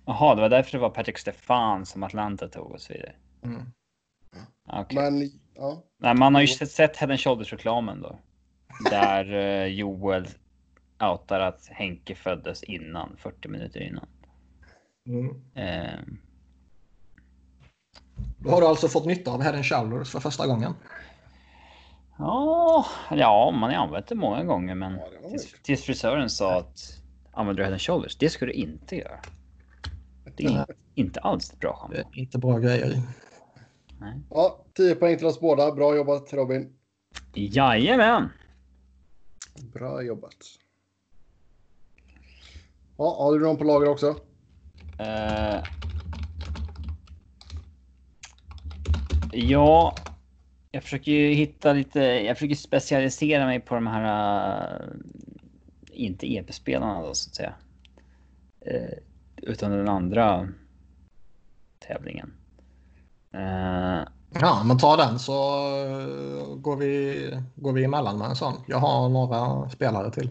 Jaha, det var därför det var Patrick Stefan som Atlanta tog och så vidare. Mm. Okay. Men, ja. Nej, man har ju sett Head Shoulders-reklamen då. Där eh, Joel outar att Henke föddes innan, 40 minuter innan. Mm. Eh. Då har du alltså fått nytta av Head Shoulders för första gången? Ja, ja man har använt det många gånger men ja, tills, tills frisören sa att använder du Head Shoulders? Det ska du inte göra. Det är inte alls ett bra schampo. Inte bra grejer. Nej. Ja, 10 poäng till oss båda. Bra jobbat Robin. Jajamän. Bra jobbat. Ja, har du någon på lager också? Uh, ja, jag försöker ju hitta lite. Jag försöker specialisera mig på de här. Uh, inte EP-spelarna då så att säga. Uh, utan den andra tävlingen. Uh, ja, men ta den så går vi, går vi emellan med en sån. Jag har några spelare till.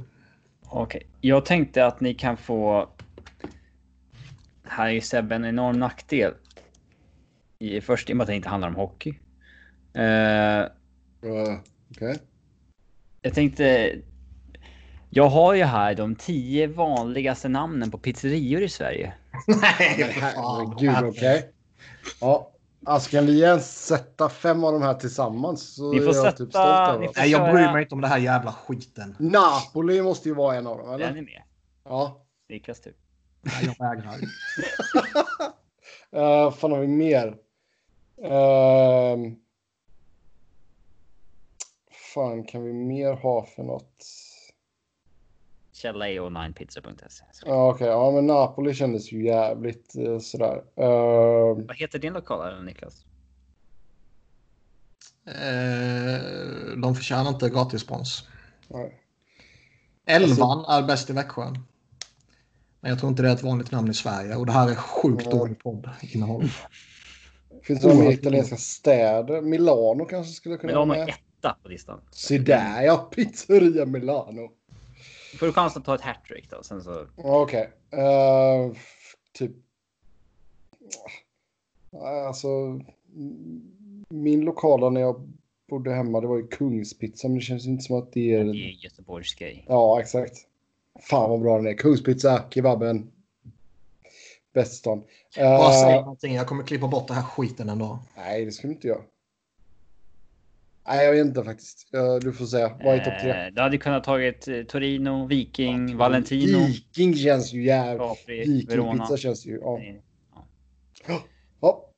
Okej, okay. jag tänkte att ni kan få. Här är Sebbe en enorm nackdel. I först i och med att det inte handlar om hockey. Uh, uh Okej. Okay. Jag tänkte jag har ju här de tio vanligaste namnen på pizzerior i Sverige. Nej, herregud, okej. Okay. Ja, alltså kan vi ens sätta fem av de här tillsammans så ni får är jag typ stolt över Nej, jag bryr mig inte om det här jävla skiten. Napoli måste ju vara en av dem, eller? Den är med. Ja. Niklas tur. Nej, jag vägrar. uh, fan har vi mer? Uh, fan, kan vi mer ha för något? Källa är onlinepizza.se. Ja, okej. Okay. Ja, men Napoli kändes ju jävligt eh, sådär. Uh... Vad heter din lokal, Niklas? Eh, de förtjänar inte gratisspons. Nej. Elvan alltså... är bäst i Växjö. Men jag tror inte det är ett vanligt namn i Sverige. Och det här är sjukt Mm. dåligt poddinnehåll. Finns det några mer italienska städer? Milano kanske skulle kunna Milano vara är med. Etta på listan. Se där ja, pizzeria Milano. Får du chansen att ta ett hattrick då? Sen så... Okej. Eh, typ... Alltså... Min lokala när jag bodde hemma det var ju Kungspizza men det känns inte som att det Det är... är Göteborgs grej. Ja, exakt. Fan vad bra den är. Kungspizza, kebaben. Bäst i stan. Eh, Bara säg någonting. Jag kommer klippa bort det här skiten ändå. nej, det vi inte göra. Nej, jag vet inte faktiskt. Ja, Du får säga. Vad är topp tre? Eh, Du hade kunnat tagit eh, Torino, Viking, Valentino, Viking känns ju jävligt... Vikingpizza känns ju... Ja. Ja. ja.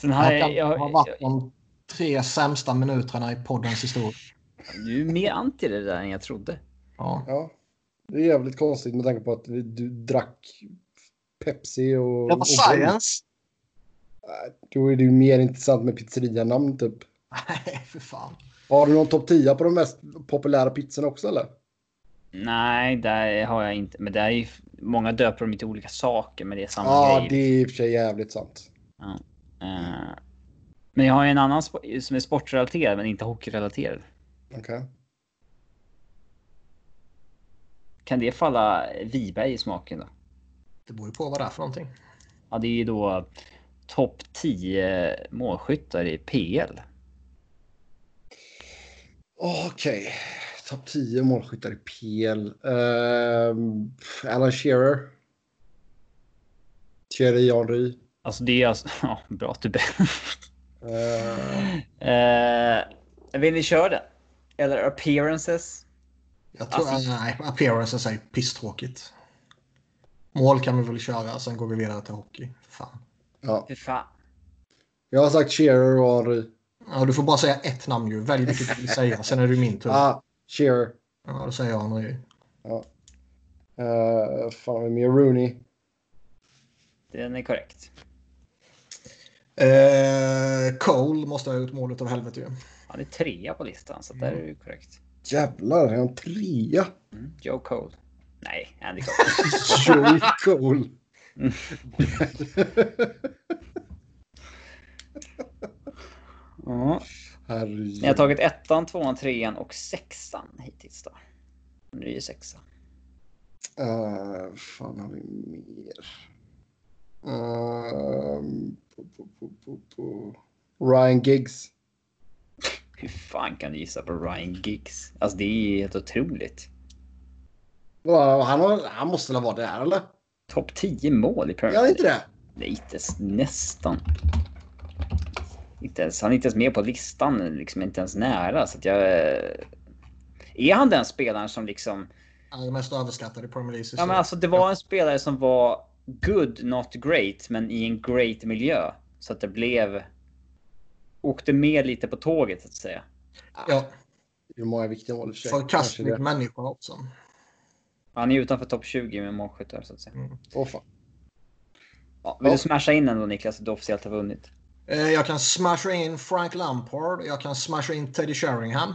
Sen här, kan jag, ha varit de tre sämsta minuterna i poddens historia. du är mer anti det där än jag trodde. Ja. Ja, det är jävligt konstigt med tanke på att vi- du drack Pepsi och... Det var och science. Då är det ju mer intressant med pizzerianamn typ. Nej, för fan. Har du någon topp 10 på de mest populära pizzorna också eller? Nej, där har jag inte. Men det är ju många döper dem till olika saker, men det är samma Ja, grej. det är i och för sig jävligt sant. Eh, men jag har en annan som är sportrelaterad, men inte hockeyrelaterad. Okej. Kan det falla Wiberg i smaken då? Det beror ju på vad det är för någonting. Ja, det är ju då topp 10 målskyttar i PL. Okej. Topp 10 målskyttar i PL. Uh, Alan Shearer. Thierry Henry. Alltså det är alltså... Ja, bra att du ber. Uh, Eh, vill ni köra den? Eller appearances? Jag tror, Alltså- nej, appearances är pisstråkigt. Mål kan vi väl köra, sen går vi vidare till hockey. Fan. ja. Fy fan. Jag har sagt Shearer och Henry. Ja, du får bara säga ett namn ju. Välj vilket du vill säga, sen är det min tur. Ah, Shearer. Ja, då säger jag Henry. Uh, fan, vem är Rooney? Den är korrekt. Eh, Cole måste ha gjort målet av helvete ju. Han är trea på listan, så där är det korrekt. Jävlar, är han trea? Mm. Joe Cole. Nej, Andy Cole. Joey Cole. Mm. ja. Herregud. Ni har tagit ettan, tvåan, trean och sexan hittills då. Nu är det sexa. Uh, fan har vi mer? Ehm, po, po, po, po, po. Ryan Giggs. Hur fan kan du gissa på Ryan Giggs? Alltså det är helt otroligt. Va, Han, har, han måste väl vara där eller? Topp 10 mål i Premier League. inte det? Nej, nästan. Inte ens, han är inte ens med på listan, liksom inte ens nära. Så att jag... Är han den spelaren som liksom... Han är mest överskattad i Premier League. Ja, men alltså, det var en spelare som var good, not great, men i en great miljö. Så att det blev... Åkte med lite på tåget, så att säga. Ja, Hur många viktiga mål förkastlig människa också. Han är utanför topp 20 med målskyttar, så att säga. Åh fan. Ja, vill Ja. du smasha in den då, Niklas, att du officiellt har vunnit? Eh, jag kan smasha in Frank Lampard. Jag kan smasha in Teddy Sheringham.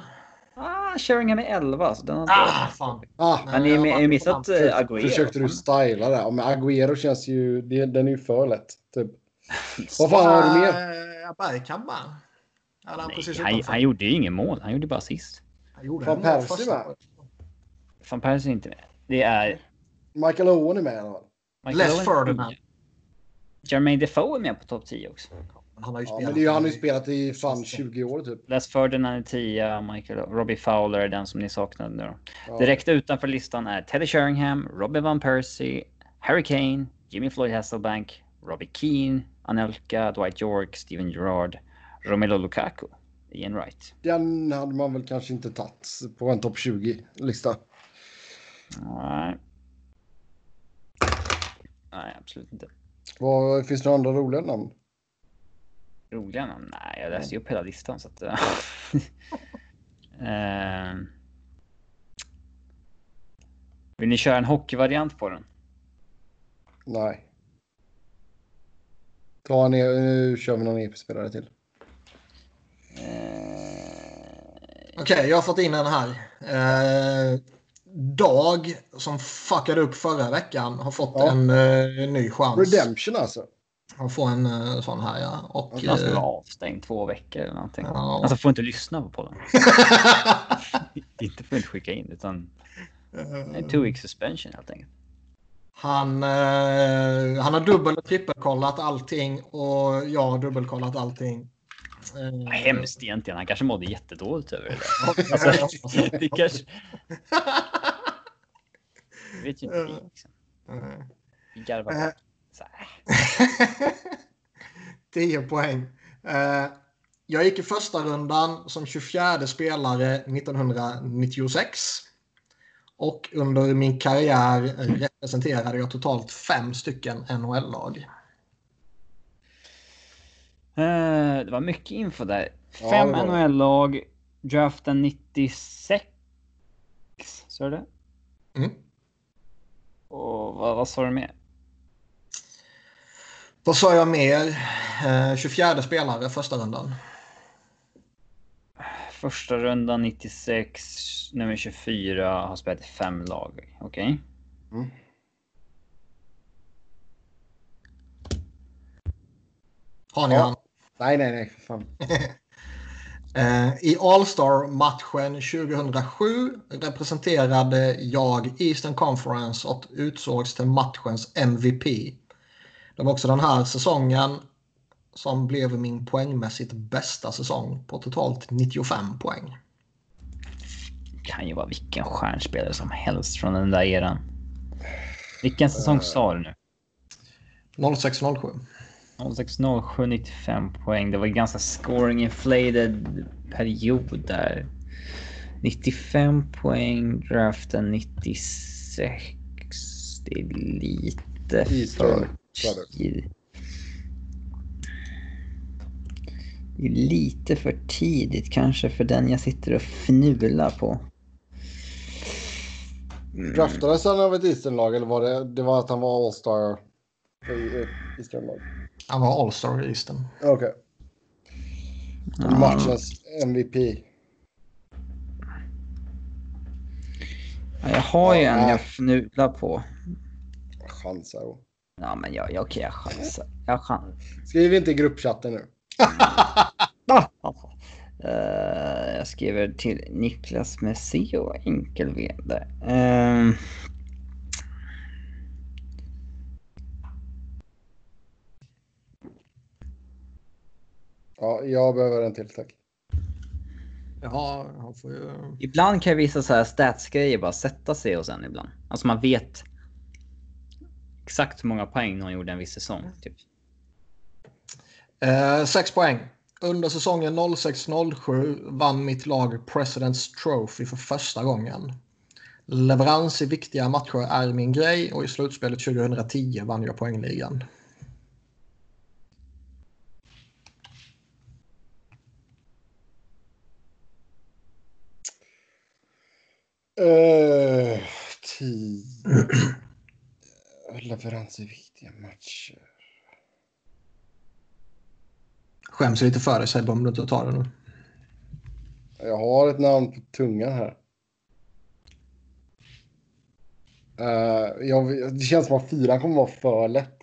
Ah, Sheringham är 11, så den Ah, fan. Ah, Men ni har ju missat eh, Agüero. försökte du styla det? Ja, men Agüero känns ju... Det, den är ju för lätt. Typ. Vad fan har du mer? Eh, Bergkamp va? Han han, gjorde ju ingen mål. Han gjorde bara assist. Han gjorde Van Persie, va? Van Persie är inte med. Det är... Michael Owen är med i alla fall. Les. Ferdinand. Jermaine Defoe är med på topp 10 också. Men Han har ju Ja, spelat. men det är ju, han har ju spelat i fan 20 år typ. Les Ferdinand är 10, Michael, Robbie Fowler är den som ni saknade nu. Ja. Direkt utanför listan är Teddy Sheringham, Robbie Van Persie, Harry Kane, Jimmy Floyd Hasselbank, Robbie Keane, Anelka, Dwight York, Steven Gerrard, Romelu Lukaku, Ian Wright. Den hade man väl kanske inte tagit på en topp 20-lista. Nej. Nej, absolut inte. Vad, finns det några andra roliga namn? Roliga namn? Nej, jag läste ju upp hela listan så att... Ehm. Vill ni köra en hockeyvariant på den? Nej. Ta en, nu kör vi någon EP-spelare till. Eh, Okej, jag har fått in en här. Eh, Dag som fuckade upp förra veckan har fått Ja. en uh, ny chans. Redemption alltså. Han får en eh, sån här ja. Och, Han ska eh, vara avstängd två veckor eller någonting. Ja. Alltså får inte lyssna på podden. inte får inte skicka in utan en two week suspension helt enkelt. Han, eh, han har dubbel och trippelkollat allting och jag har dubbelkollat allting. Eh, hemskt egentligen. Han kanske mådde jättedåligt över det. Alltså, det kanske... Jag vet ju inte liksom. Eh, Vi garvar Eh. Så här. 10 poäng. Eh, jag gick i första rundan som 24 spelare 1996. Och under min karriär representerade jag totalt fem stycken NHL-lag. Eh, Det var mycket info där. Ja, Fem var. NHL-lag. Draften 96. Så är det? Mm. Och vad, vad sa du mer? Vad sa jag mer? Eh, 24 spelare första rundan. Första rundan 96, nummer 24, har spelat i fem lag. Okej. Mm. Har ni Ja. han? Nej, nej, nej. För fan. Eh, I All-Star-matchen 2007 representerade jag Eastern Conference och utsågs till matchens MVP. Det var också den här säsongen som blev min poängmässigt bästa säsong på totalt 95 poäng. Kan ju vara vilken stjärnspelare som helst från den där eran. Vilken säsong sa du nu? 06-07. 0607 95 poäng. Det var en ganska scoring inflated period där. 95 poäng, draften 96. Det är lite för Det är lite för tidigt kanske för den jag sitter och fnular på. Mm. Draftades han av ett Eastern-lag eller var det, det var att han var All-Star i ett Eastern-lag? Han var All-Star i Eastern. Okej. Ja. Matchens MVP. Ja, Jag har ju en Ja. jag fnular på. Chansar då. Ja, men jag, jag, okej, jag chansar. Jag chansar. Skriv inte i gruppchatten nu. Eh, jag skriver till Niklas med C och enkel V där. Ehm. Ja, jag behöver en till tack. Ja, han får ju... ibland kan vissa så här statsgrejer bara sätta sig hos en ibland. Alltså man vet exakt hur många poäng någon gjorde en viss säsong. Typ. Eh, sex poäng. Under säsongen 06-07 vann mitt lag President's Trophy för första gången. Leverans i viktiga matcher är min grej och i slutspelet 2010 vann jag poängligan. Uh. Leverans i viktiga matcher. Skäms lite för dig Sebbe om du inte tar det nu. Jag har ett namn på tungan här. Eh, jag, det känns som att fyran kommer vara för lätt.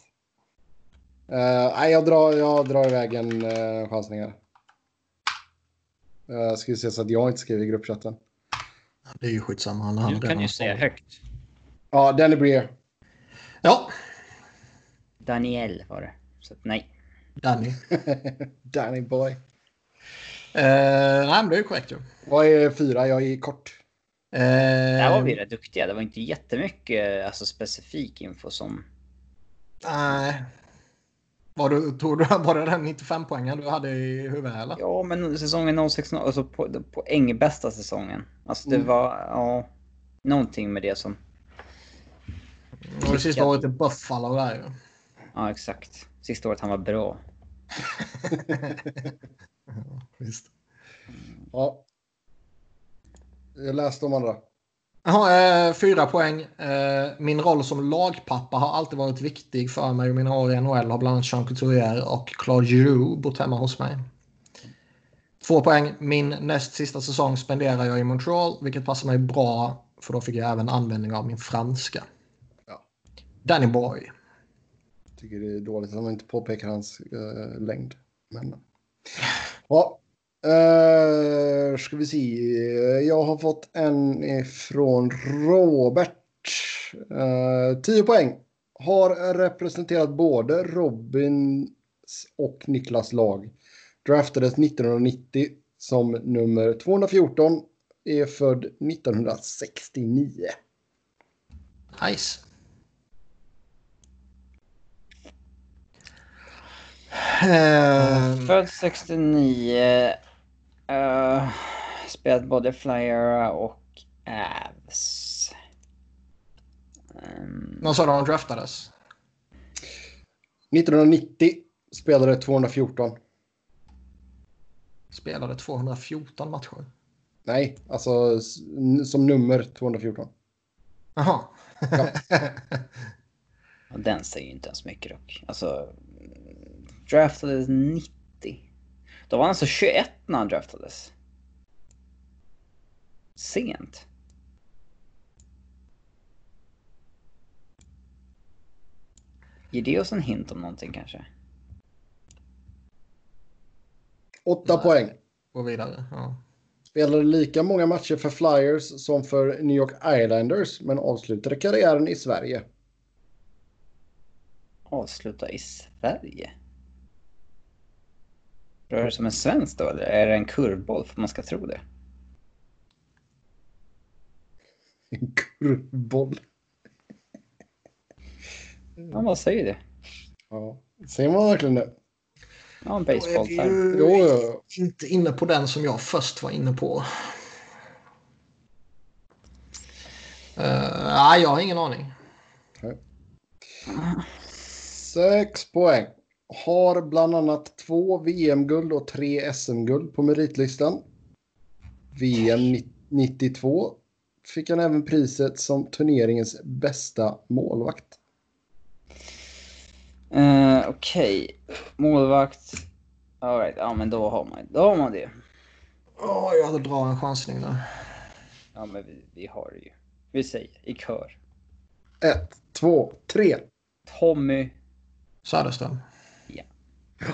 Eh, nej, jag drar, jag drar iväg en uh, chansning här. Uh, ska vi se så att jag inte skriver i gruppchatten. Det är ju skitsamma. Han Du kan ju säga högt. Ja, Danny Breer. Ja, Daniel var det. Så nej. Danny. Danny boy. Eh, nej, men det är ju korrekt ju. Vad är fyra? Jag är kort. Eh, Där var vi rätt duktiga. Det var inte jättemycket alltså, specifik info som... Nej. Var du, tror du var det den 95 poängen du hade i huvudet eller? Ja, men säsongen 06, alltså på, poäng bästa säsongen. Alltså det Mm. var, ja, någonting med det som, Det var det sista året i Buffalo där ju. ja exakt. Sista året han var bra. Visst. Ja. Jag läste om andra. Jaha, eh, fyra poäng. Eh, min roll som lagpappa har alltid varit viktig för mig och mina år i NHL har bland annat Jean Couturier och Claude Giroux bott hemma hos mig. Två poäng. Min näst sista säsong spenderar jag i Montreal, vilket passar mig bra För då fick jag även användning av min franska. Danny Boy. Tycker det är dåligt att man inte påpekar hans uh, längd. Men... Ja. Uh, ska vi se. Jag har fått en från Robert. Uh, 10 poäng. Har representerat både Robins och Niklas lag. Draftades 1990 som nummer 214. Är född 1969. Nice. Uh, Född 69. Uh, spelat både Flyer och Avs. Um, När sa du han draftades? 1990 spelade 214. Spelade 214 matcher? Nej, alltså som nummer 214. Jaha. Ja. Den säger ju inte ens mycket dock. Alltså, draftades 90. Då var han alltså 21 när han draftades. Sent. Ger det oss en hint om någonting kanske? Åtta poäng. Gå vidare. Ja. Spelade lika många matcher för Flyers som för New York Islanders men avslutade karriären i Sverige. Avsluta i Sverige? Rör det som en svensk då eller är det en kurvboll för man ska tro det? En kurvboll. Ja, vad säger det? Ja, säger man verkligen det? Ja, en baseball Då är vi Jo, jo. inte inne på den som jag först var inne på. Uh, nej, jag har ingen aning. Sex poäng. Har bland annat två VM-guld och tre SM-guld på meritlistan. VM 92 fick han även priset som turneringens bästa målvakt. Uh, Okej, okay. målvakt. All right. Ja, men då har man, då har man det. Ja, oh, jag hade bra en chansning där. Ja, men vi, vi har det ju. Vi säger i kör. Ett, två, tre. Tommy. Söderström. Ja.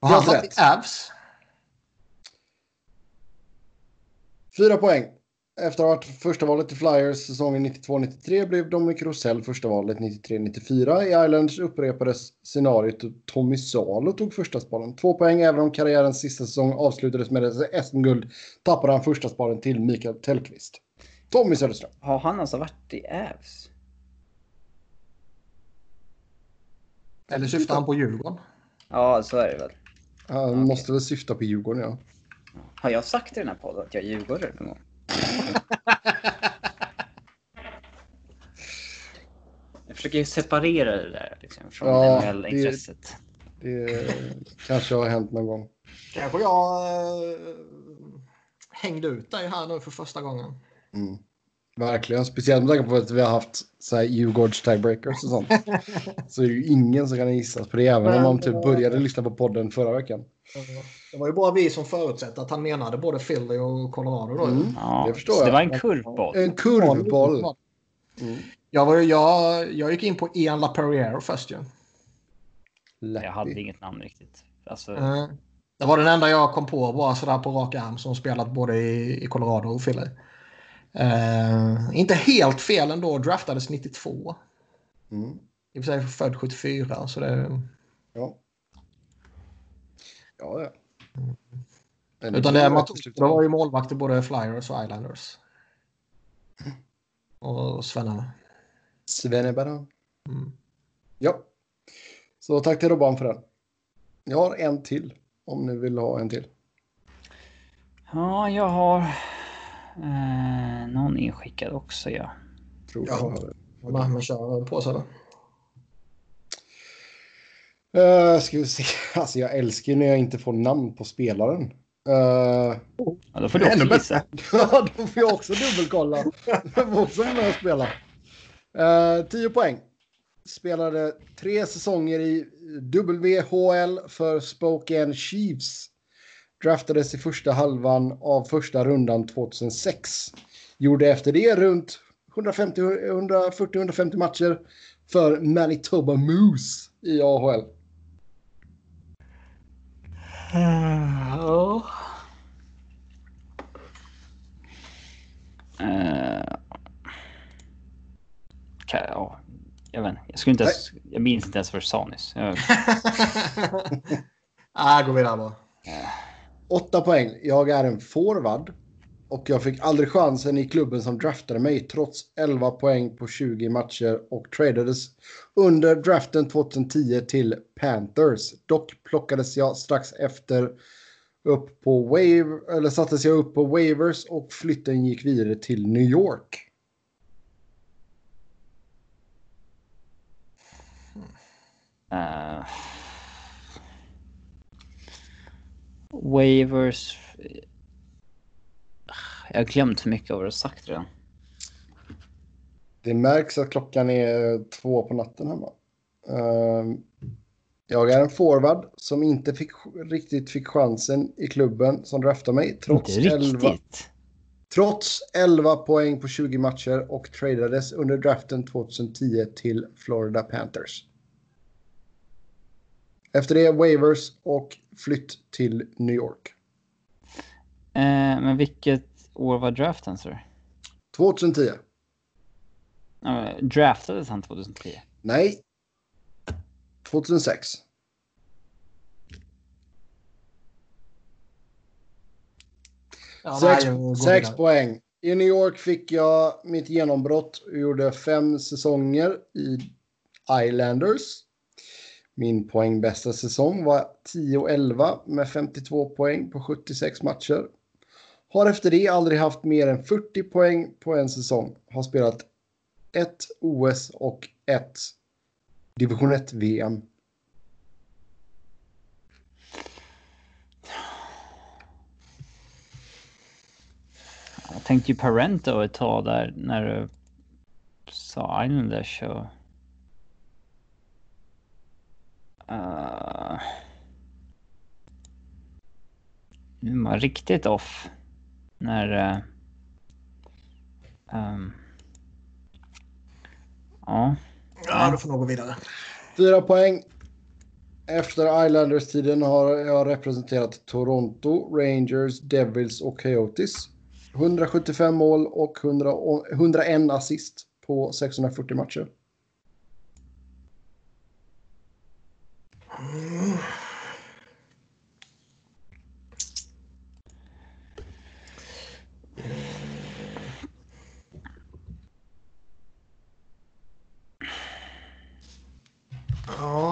Och han satt i Avs. Fyra poäng. Efter att ha varit första valet i Flyers säsongen 92-93 blev Dominic Rosell första valet 93-94. I Islanders upprepades scenariot och Tommy Salo tog första spalen. Två poäng även om karriärens sista säsong avslutades med ett SM-guld tappade han första spalen till Mikael Tellqvist. Tommy Söderström. Har han alltså varit i Avs? Eller syftar han på Djurgården? Ja, så är det väl. Han okay. måste väl syfta på Djurgården, ja. Har jag sagt i den här podden att jag är djurgårdare någon gång? jag försöker separera det där liksom, från ja, NHL-intresset. Det, det kanske har hänt någon gång. Kanske jag äh, hängde ut dig här nu för första gången. Mm. Verkligen, speciellt med tanke på att vi har haft så här Djurgårds tiebreakers och sånt. så är det ju ingen som kan gissas på det, även om man typ började lyssna på podden förra veckan. Det var ju bara vi som förutsatte att han menade både Philly och Colorado. Då. Mm, ja, det förstår jag. det var en kurvboll. En kurvboll. Mm. Jag, var, jag, jag gick in på Ian LaPerriere först ju. Ja. Jag hade inget namn riktigt. Alltså... Mm. Det var den enda jag kom på bara sådär på rak arm som spelat både i, i Colorado och Philly. Uh, inte helt fel ändå, draftades 92. Mm. I och för sig född 74 så det... Ja. Ja, ja. Mm. Utan det, man tog, det var ju målvakt i både Flyers och Islanders. Och Svenne. Svennebara. Mm. Ja. Så tack till Robban för den. Jag har en till. Om ni vill ha en till. Ja, jag har eh, någon inskickad också, ja. Tror jag har det. Ja, men kör på så då. Uh, ska vi se. Alltså jag älskar när jag inte får namn på spelaren. Uh, ja, då får du också gissa. ja, då får jag också dubbelkolla. Jag får också med och spela. Uh, 10 poäng. Spelade tre säsonger i WHL för Spokane Chiefs. Draftades i första halvan av första rundan 2006. Gjorde efter det runt 140-150 matcher för Manitoba Moose i AHL. Ja. Uh, kan, ja, jag vet. Jag, skulle inte ens, jag minns inte ens vad du sa nyss. Jag, ah, gå vidare bara. Åtta poäng. Jag är en forward. Och jag fick aldrig chansen i klubben som draftade mig trots 11 poäng på 20 matcher och tradades under draften 2010 till Panthers. Dock plockades jag strax efter upp på wave, eller sattes jag upp på waivers och flytten gick vidare till New York. uh, waivers. Jag har glömt för mycket av vad du har sagt redan. Det märks att klockan är två på natten hemma. Uh, jag är en forward som inte fick, riktigt fick chansen i klubben som draftade mig. Trots inte 11, riktigt. trots 11 poäng på 20 matcher och tradades under draften 2010 till Florida Panthers. Efter det waivers och flytt till New York. Eh, men vilket år var draften så? 2010. Uh, draftades han 2010? Nej. 2006. Ja, Sex, sex poäng. I New York fick jag mitt genombrott och gjorde fem säsonger i Islanders. Min poängbästa säsong var 10-11 med 52 poäng på 76 matcher. Har efter det aldrig haft mer än 40 poäng på en säsong. Har spelat ett OS och ett division 1-VM. Jag tänkte ju Parento ett tag där när du sa Islanders och... Uh, nu är man riktigt off. När... Uh, um, ja. Ja, du får nog gå vidare. Fyra poäng. Efter Islanders-tiden har jag representerat Toronto, Rangers, Devils och Coyotes. 175 mål och 100, 101 assist på 640 matcher. Ja,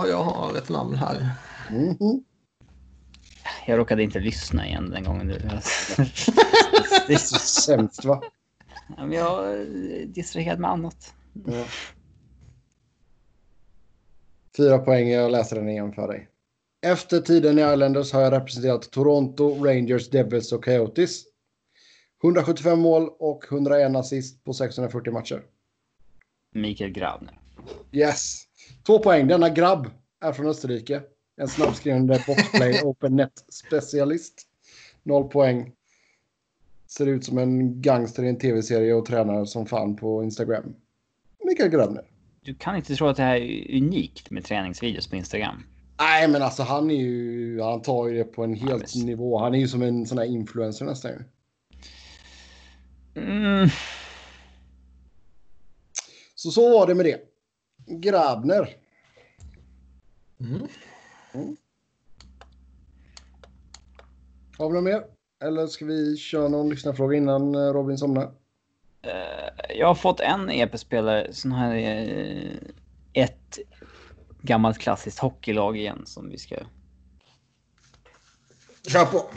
jag har ett namn här. Mhm. Jag råkade inte lyssna igen den gången. Du... Det är så sämst va? Jag är distraherad med annat. Ja. Fyra poäng, jag läser den igen för dig. Efter tiden i Islanders har jag representerat Toronto, Rangers, Devils och Coyotes. 175 mål och 101 assist på 640 matcher. Mikael Gravner. Yes. Två poäng. Denna grabb är från Österrike. En snabbskrivande boxplay open net specialist. Noll poäng. Ser ut som en gangster i en tv-serie och tränar som fan på Instagram. Mikael Gravner. Du kan inte tro att det här är unikt med träningsvideos på Instagram. Nej, men alltså han är ju, han tar ju det på en helt visst. nivå. Han är ju som en sån här influencer nästan ju. Mm. Så så var det med det. Grabner. Mm. Har vi något mer? Eller ska vi köra någon lyssnarfråga innan eh, Robin somnar? Eh, Jag har fått en EP-spelare, sån här eh, ett gammalt klassiskt hockeylag igen som vi ska... Kör på.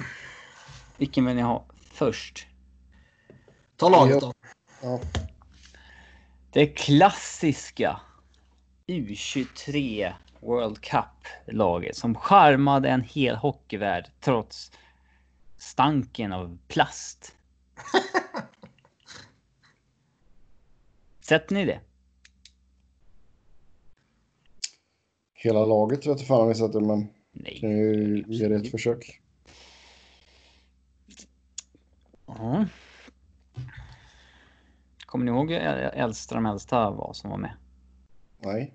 Vilken vill ni ha först? Ta laget då. Ja. Det klassiska U23 World Cup-laget som charmade en hel hockeyvärld trots stanken av plast. Sett ni det? Hela laget vet jag fan om vi sett det, men Nej. kan ju ge det ett försök. Ja. Kommer ni ihåg äldsta de äldsta var som var med? Nej.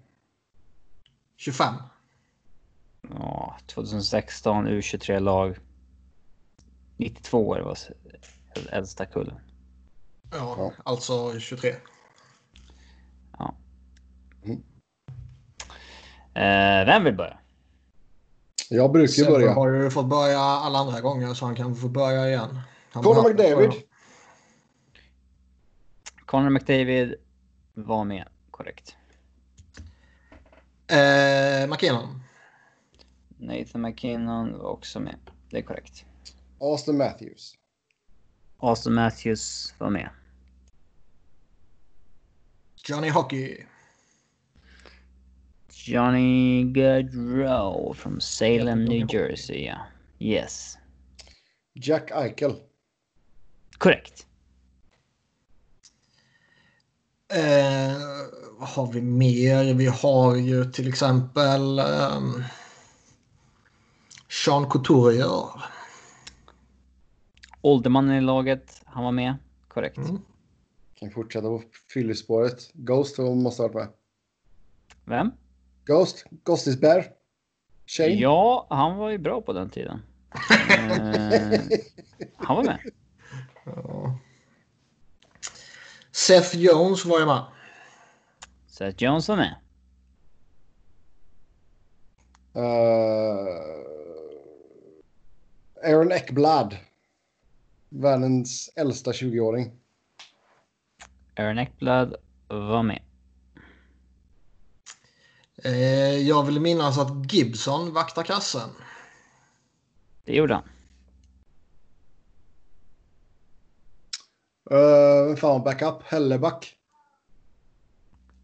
25. Ja, 2016 U23-lag. 92 år var äldsta kullen. Ja, Ja. alltså 23. Mm. Eh, vem vill börja? Jag brukar ju Sebbe börja. har ju fått börja alla andra gånger så han kan få börja igen. Han Conor McDavid. Conor McDavid var med, korrekt. Eh, McKinnon. Nathan McKinnon var också med, det är korrekt. Austin Matthews. Austin Matthews var med. Johnny Hockey. Johnny Gaudreau from Salem, New Jersey. Ja. Yes. Jack Eichel. Korrekt. Eh, vad har vi mer? Vi har ju till exempel ehm, Sean Couturier. Åldermannen i laget, han var med. Korrekt. Mm. Kan fortsätta på fyllispåret. Ghost måste ha varit med. Vem? Ghost. Ghostis Bear. Shane. Ja, han var ju bra på den tiden. Eh, han var med. Ja. Seth Jones var ju med. Seth Jones var med. Eh, Aaron Ekblad. Världens äldsta 20-åring. Aaron Ekblad var med. Eh, jag vill minnas att Gibson vaktar kassen. Det gjorde han. Uh, vem fan var backup? Helleback.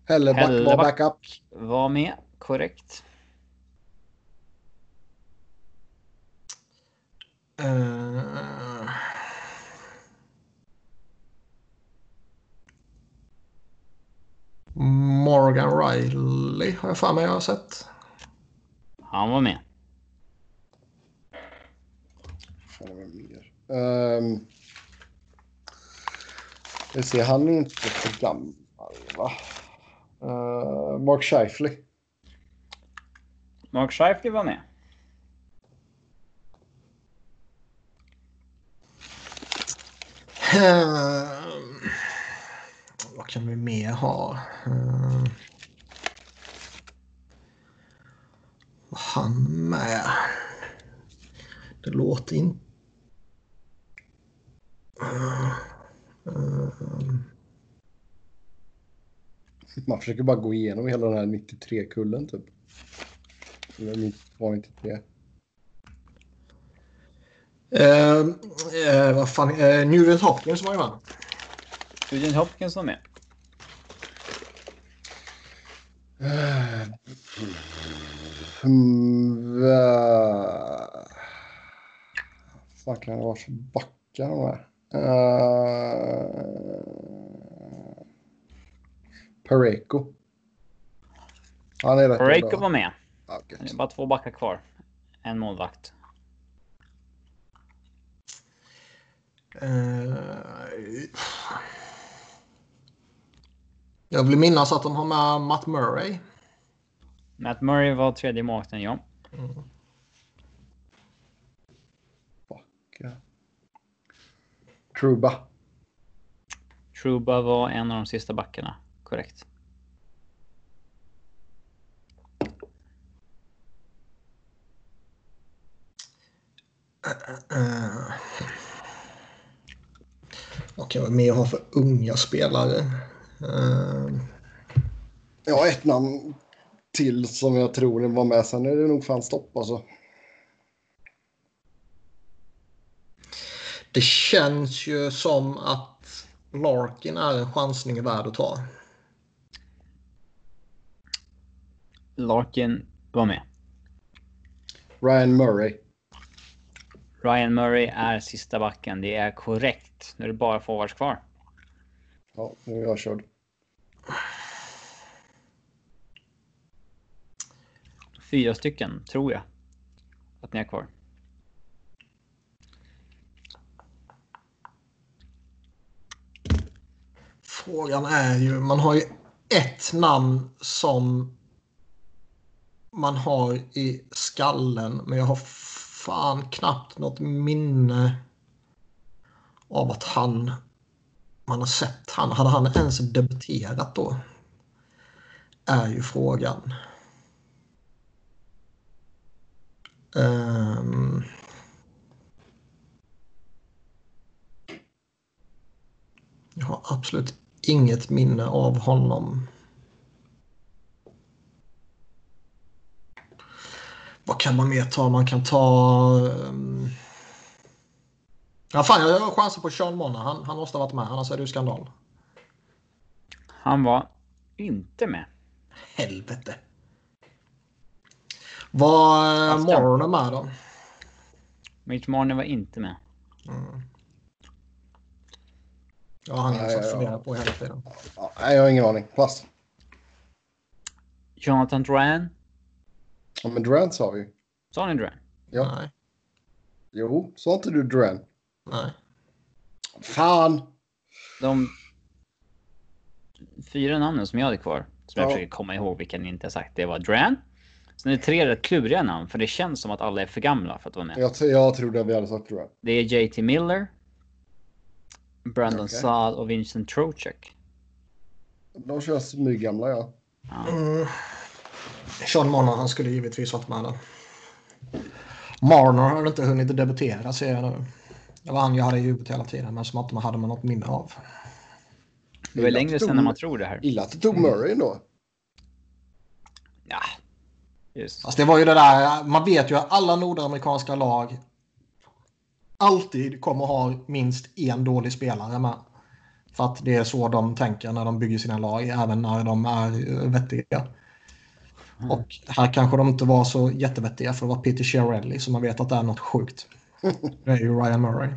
Helleback, var Helleback. backup. Var med. Korrekt. Eh, Morgan Riley har jag för mig jag har sett. Han var med. Fan, det var mer. Um, jag ser, han är inte för gammal, va? Uh, Mark Scheifele. Mark Scheifele var med. Ehm, vad kan vi mer ha? Ehm, var han med? Det låter inte... Ehm, Man försöker bara gå igenom hela den här 93-kullen typ. Eller 92, 93. Eh, eh, vad fan, eh, Nugent Hopkins var ju med. Eugene Hopkins var med. Uh, va- fan kan det vara för backar de här? Uh, Pareko. Han är rätt Pareko bra. var med. Ja, Det är bara två backar kvar. En målvakt. Eh, jag vill minnas att de har med Matt Murray. Matt Murray var tredje målvakten, ja. Backa. Truba. Truba var en av de sista backarna. Korrekt. Vad kan vi mer ha för unga spelare? Eh, Jag har ett namn till som jag tror var med. Sen är det nog fan stopp alltså. det känns ju som att Larkin är en chansning värd att ta. Larkin var med. Ryan Murray. Ryan Murray är sista backen. Det är korrekt. Nu är det bara forwards kvar. Ja, nu är jag körd. Fyra stycken, tror jag. Att ni är kvar. Frågan är ju, man har ju ett namn som man har i skallen, men jag har fan knappt något minne av att han man har sett han. Hade han ens debuterat då? Är ju frågan. Um, jag har absolut inget minne av honom. Vad kan man mer ta? Man kan ta... Um... Ja, fan, jag har chanser på Sean Monna. Han, han måste ha varit med, annars är det ju skandal. Han var inte med. Helvete. Var uh, Marner med då? Mitch Marner var inte med. Mm. Ja, han har jag fundera på hela tiden. Nej, jag har ingen aning. Pass. Jonathan Duran. Ja, men Duran sa vi Sa ni Duran? Ja. Nej. Jo, sa inte du Duran? Nej. Fan! De fyra namnen som jag hade kvar, som jag Ja. försöker komma ihåg vilka ni inte har sagt, det var Duran. Sen är det tre rätt kluriga namn, för det känns som att alla är för gamla för att vara med. Jag, jag trodde vi hade sagt Duran. Det är JT Miller, Brandon Okej. Saad och Vincent Trocek. De känns mygggamla, ja. Ja. Mm. Sean Marner, han skulle givetvis varit med där. Marner har inte hunnit debutera ser jag nu. Det var han jag hade i huvudet hela tiden, men som att man hade man något minne av. Det var längre sedan än man tror det här. Illa att du tog Murray ändå. Just. Alltså det var ju det där, man vet ju att alla nordamerikanska lag alltid kommer ha minst en dålig spelare med. För att det är så de tänker när de bygger sina lag, även när de är eh, vettiga. Och här kanske de inte var så jättevettiga för det var Peter Chiarelli som man vet att det är något sjukt. Det är ju Ryan Murray.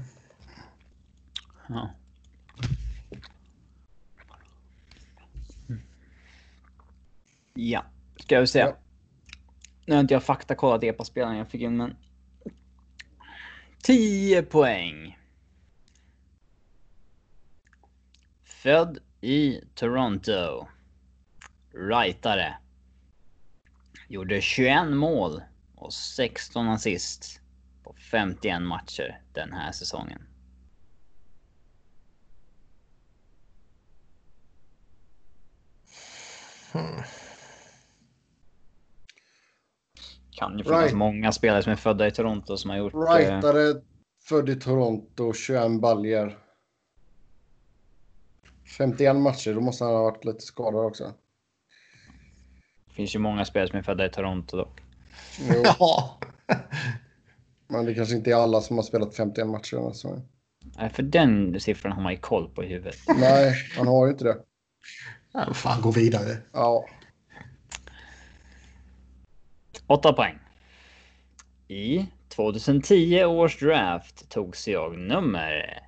Ja. Ja, ska vi se. Ja. Nu har inte jag faktakollat EPA-spelaren jag fick in, men... 10 poäng. Född i Toronto. Rightare. Gjorde 21 mål och 16 assist på 51 matcher den här säsongen. Hmm. Kan ju finnas Right. många spelare som är födda i Toronto som har gjort... eh, Rightare, född i Toronto, 21 baljer. 51 matcher, då måste han ha varit lite skadad också. Det finns ju många spelare som är födda i Toronto dock. Jo, Ja. men det kanske inte är alla som har spelat 51 matcher den här säsongen. Nej, för den siffran har man ju koll på i huvudet. Nej, han har ju inte det. Ja, Fan, gå vidare. Ja, 8 poäng. I 2010 års draft togs jag nummer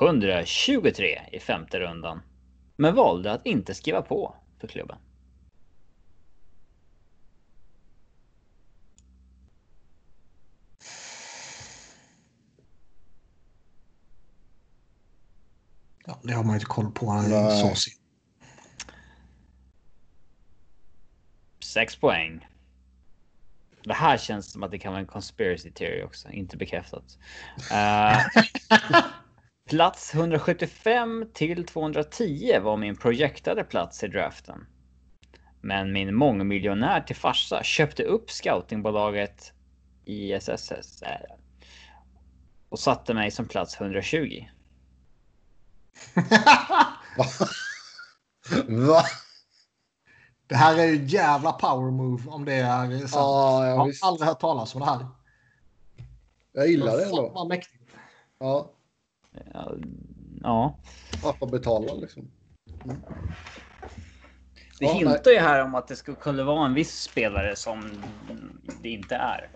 123 i femte rundan. Men valde att inte skriva på för klubben. Ja, det har man ju inte koll på. Han är Nej. såsig. 6 poäng. Det här känns som att det kan vara en conspiracy theory också, inte bekräftat. Eh, plats 175 till 210 var min projektade plats i draften. Men min mångmiljonär till farsa köpte upp scoutingbolaget ISSS eh, och satte mig som plats 120. Va? Det här är ju jävla power move om det är sant. Ja, jag ja har aldrig hört talas om det här. Jag gillar det Fan ändå. vad mäktigt. Ja, Ja, Ja, pappa betalar liksom. det Ja, hintar ju här om att det skulle kunna vara en viss spelare som det inte är.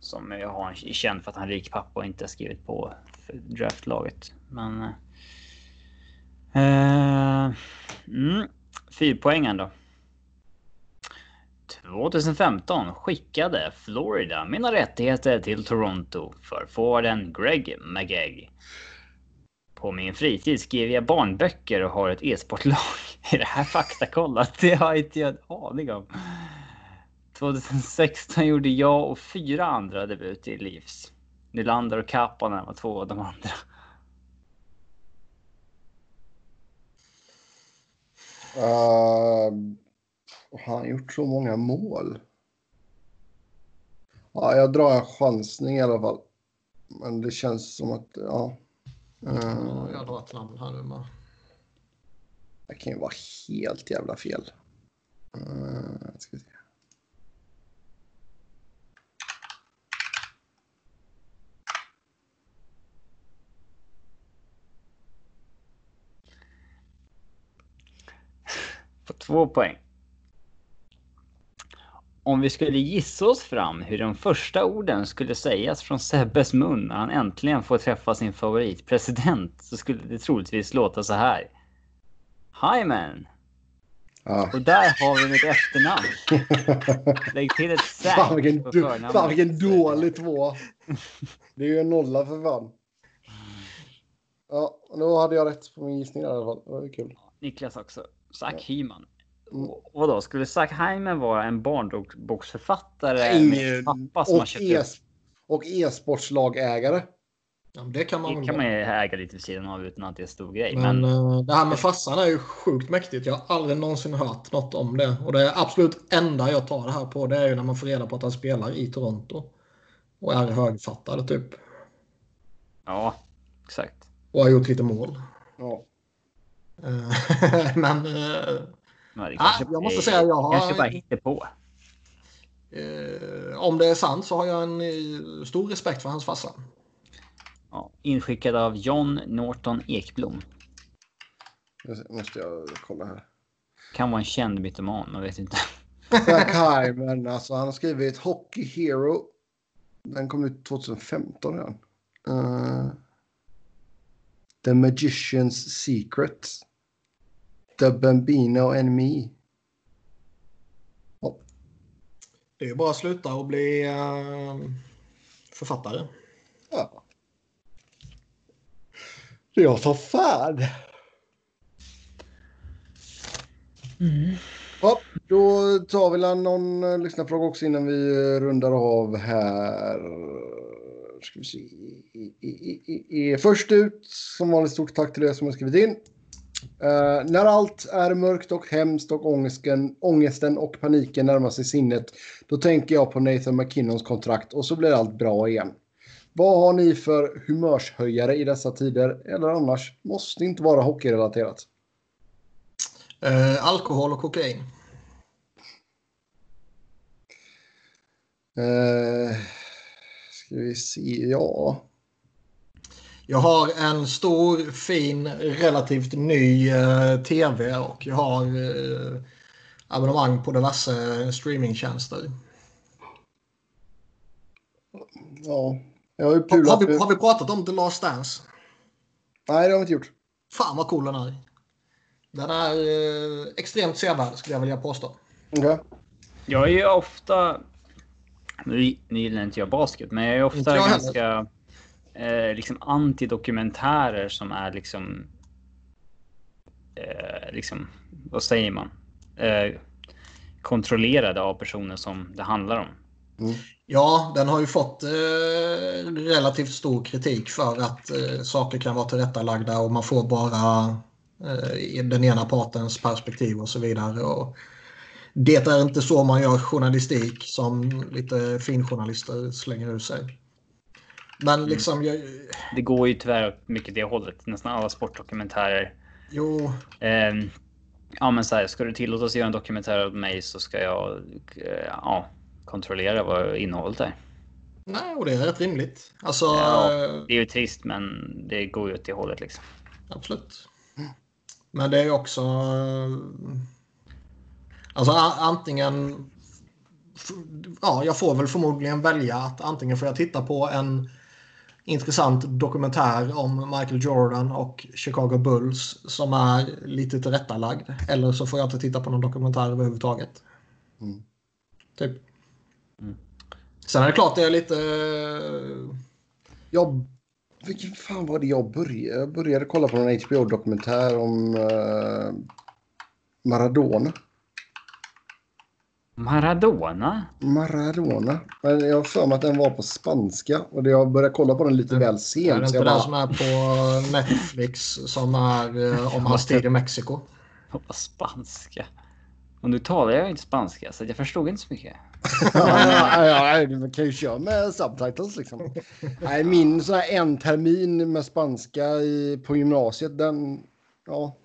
Som jag har känd för att han är rik pappa och inte har skrivit på draftlaget. Men... Eh, mm, Fyrpoängen då. 2015 skickade Florida mina rättigheter till Toronto för forwarden Greg Mageg. På min fritid skriver jag barnböcker och har ett e-sportlag. Är det här faktakollat? Det har inte jag en aning om. 2016 gjorde jag och fyra andra debut i Leafs. Nylander och Kapanen var två av de andra. Uh, har han gjort så många mål? Ja, jag drar en chansning i alla fall. Men det känns som att, ja. Uh, jag drar ett namn här nu med. Det kan ju vara helt jävla fel. Uh, ska vi se. På två poäng. Om vi skulle gissa oss fram hur de första orden skulle sägas från Sebbes mun när han äntligen får träffa sin favoritpresident så skulle det troligtvis låta så här. Hi man! Ja. Och där har vi mitt efternamn. Lägg till ett säk Fan vilken, på förnamnet. fan vilken dålig två. Det är ju en nolla för fan. Ja, då hade jag rätt på min gissning i alla fall. Det var kul. Niklas också. Zack Ja. Hyman. Mm. Och Vadå, skulle Zack Hyman vara en barnboksförfattare med Ingen- pappa som har Och, köpt e och e-sportslagägare. Ja, det kan man Det kan man ju äga lite vid sidan av utan att det är stor grej. Men, Men, eh, det här med farsan är ju sjukt mäktigt. Jag har aldrig någonsin hört något om det. Och det absolut enda jag tar det här på det är ju när man får reda på att han spelar i Toronto. Och är högfattad typ. ja, exakt. Och har gjort lite mål. Ja. Eh, men eh, Men det Ah, jag måste säga, jag har- kanske bara hittar på. eh, om det är sant så har jag en eh, stor respekt för hans farsa. Ja, inskickad av John Norton Ekblom. Det måste jag kolla här. Kan vara en känd mytoman, man vet inte. Jack Hyman, alltså han har skrivit Hockey Hero. Den kom ut 2015 redan. Uh, The Magician's Secret. The Bambino and Me. Det är ju bara att sluta och bli eh, författare. Ja. Jag tar fan. Ja, då tar vi någon uh, lyssnarfråga också innan vi eh, rundar av här. Ska vi se. I, i, i, i, först ut, som vanligt, stort tack till er som har skrivit in. Eh, när allt är mörkt och hemskt och ångesten, ångesten och paniken närmar sig sinnet, då tänker jag på Nathan McKinnons kontrakt och så blir allt bra igen. Vad har ni för humörshöjare i dessa tider? Eller annars, måste inte vara hockeyrelaterat. Eh, alkohol och kokain. Eh, ska vi se, ja. Jag har en stor, fin, relativt ny eh, tv och jag har eh, abonnemang på diverse streamingtjänster. ja. Jag har ju Har, pulat... har, vi, har vi pratat om The Last Dance? Nej, det har vi inte gjort. Fan vad cool den är. Den är eh, extremt sevärd skulle jag vilja påstå. Okej. Jag är ju ofta... Nu, nu gillar inte jag basket, men jag är ofta jag heller eh, liksom antidokumentärer som är liksom... Eh, liksom, vad säger man? Eh, kontrollerade av personer som det handlar om. Mm. Ja, den har ju fått eh, relativt stor kritik för att eh, saker kan vara tillrättalagda och man får bara eh, den ena partens perspektiv och så vidare. Och det är inte så man gör journalistik som lite finjournalister slänger ur sig. Men liksom, jag, Det går ju tyvärr mycket det hållet. Nästan alla sportdokumentärer. jo, Eh, ja, men så här, ska du tillåtas göra en dokumentär om mig så ska jag eh, ja, kontrollera vad innehållet är. nej, och det är rätt rimligt. Alltså, Ja. eh, Det är ju trist, men det går ju åt det hållet liksom. Absolut. Men det är ju också... eh, Alltså antingen... Ja, jag får väl förmodligen välja att antingen får jag titta på en intressant dokumentär om Michael Jordan och Chicago Bulls som är lite tillrättalagd. Eller så får jag inte titta på någon dokumentär överhuvudtaget. Mm. Typ. Mm. Sen är det klart det är lite... eh, Jag, vilken fan var det jag började? Jag började kolla på en HBO-dokumentär om uh, Maradona. Maradona? Maradona. Men jag har för mig att den var på spanska och jag började kolla på den lite väl sent. Är det inte jag den bara, som är på Netflix som är eh, om hans tid i Mexiko? På spanska. Och nu talar jag inte spanska så jag förstod inte så mycket. ja, ja, ja, man kan ju köra med subtitles liksom. Nej, min sån här en termin med spanska i, på gymnasiet, den... Ja.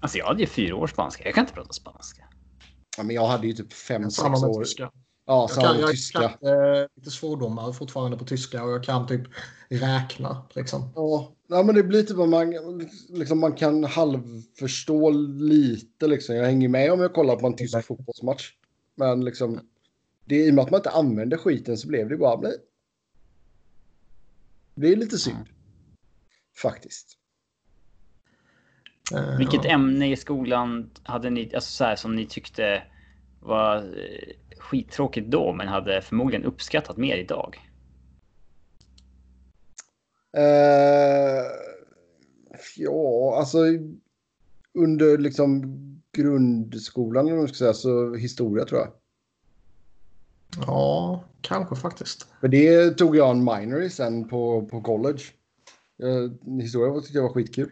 Alltså jag hade ju fyra år spanska. Jag kan inte prata spanska. Ja men jag hade ju typ fem, sex Samma med år. tyska. Ja, Jag kan, jag tyska. kan eh, lite svordomar fortfarande på tyska och jag kan typ räkna. Liksom. Ja, ja, men det blir typ att man, liksom, man kan halvförstå lite. Liksom. Jag hänger med om jag kollar på en tysk fotbollsmatch. Men liksom, det, i och med att man inte använder skiten så blev det bara... Nej. Det är lite synd. Faktiskt. Eh, Vilket ja. ämne i skolan hade ni, alltså så här, som ni tyckte var eh, skittråkigt då men hade förmodligen uppskattat mer idag? Eh, ja, alltså under liksom grundskolan eller man ska säga, så historia tror jag. ja, kanske faktiskt. För det tog jag en minor i sen på, på college. Jag, historia var- tyckte jag var skitkul.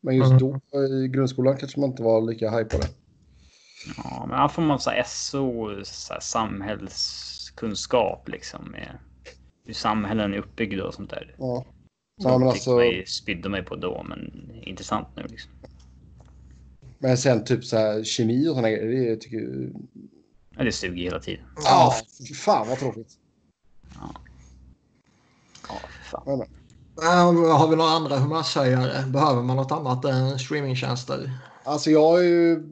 Men just Mm. då i grundskolan kanske man inte var lika high på det. Ja, men här får man så här SO, så här, samhällskunskap liksom. Med hur samhällen är uppbyggda och sånt där. Ja. Så Ja, men alltså- mig, spydde mig på då, men intressant nu liksom. Men sen typ så här kemi och sådana grejer. Det tycker jag... Ja, det suger hela tiden. Ja, fy fan vad tråkigt. Ja, för fan. Men, har vi några andra humörshöjare? Behöver man något annat än streamingtjänster? Alltså jag är ju...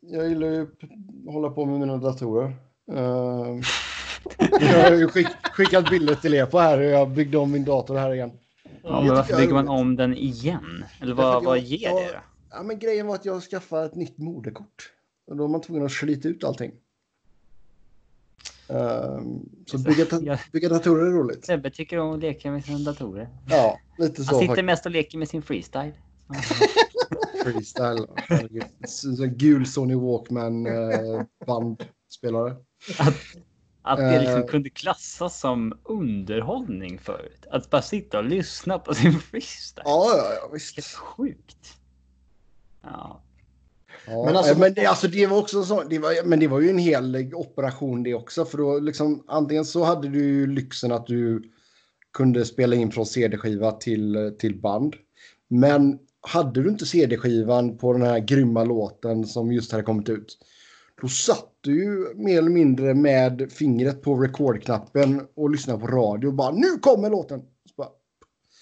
Jag gillar ju att hålla på med mina datorer. Uh, jag har ju skick, skickat bilder till er på här hur jag byggde om min dator här igen. Ja, men varför bygger man om den igen? Eller vad, vad ger jag- det då? Ja, men grejen var att jag skaffade ett nytt moderkort. Och då var man tvungen att slita ut allting. Ehm, så bygga, Jag- bygga datorer är roligt. Sebbe tycker om att leka med sina datorer. Ja, lite så Han sitter faktiskt. mest och leker med sin freestyle. Freestyle. En gul Sony Walkman eh, bandspelare. Att det liksom Eh. kunde klassas som underhållning förut. Att bara sitta och lyssna på sin freestyle. Ja, ja, ja visst. Helt sjukt. Ja. Ja, Men alltså- men det, alltså, det var också så, det var, men det var ju en hel operation det också. För då liksom, antingen så hade du ju lyxen att du kunde spela in från CD-skiva till, till band. Men hade du inte CD-skivan på den här grymma låten som just hade kommit ut. Då satt du ju mer eller mindre med fingret på record-knappen och lyssnade på radio och bara nu kommer låten.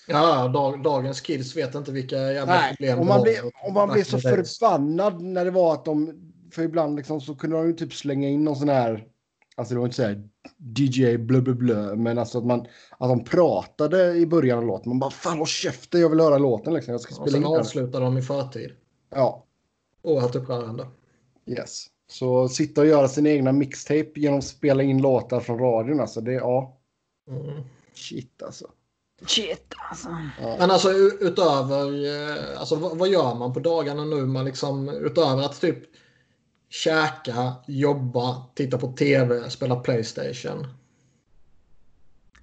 Ja, dag, dagens kids vet inte vilka jävla Nej, problem och man, har. blev, och man Back så förbannad när det var att de... För ibland liksom så kunde de ju typ slänga in någon sån här... Alltså det var inte så här DJ blö blö blö, men alltså att man... Att de pratade i början av låten. Man bara fan håll käften, jag vill höra låten liksom. Jag ska Och spela sen in avslutar de i förtid. Ja, Oerhört upprörande. yes. Så sitta och göra sin egna mixtape genom att spela in låtar från radion alltså. Det, ja, Mm. shit alltså. Shit alltså. Men alltså utöver, eh, alltså vad, vad gör man på dagarna nu? Man liksom, utöver att typ käka, jobba, titta på tv, spela Playstation.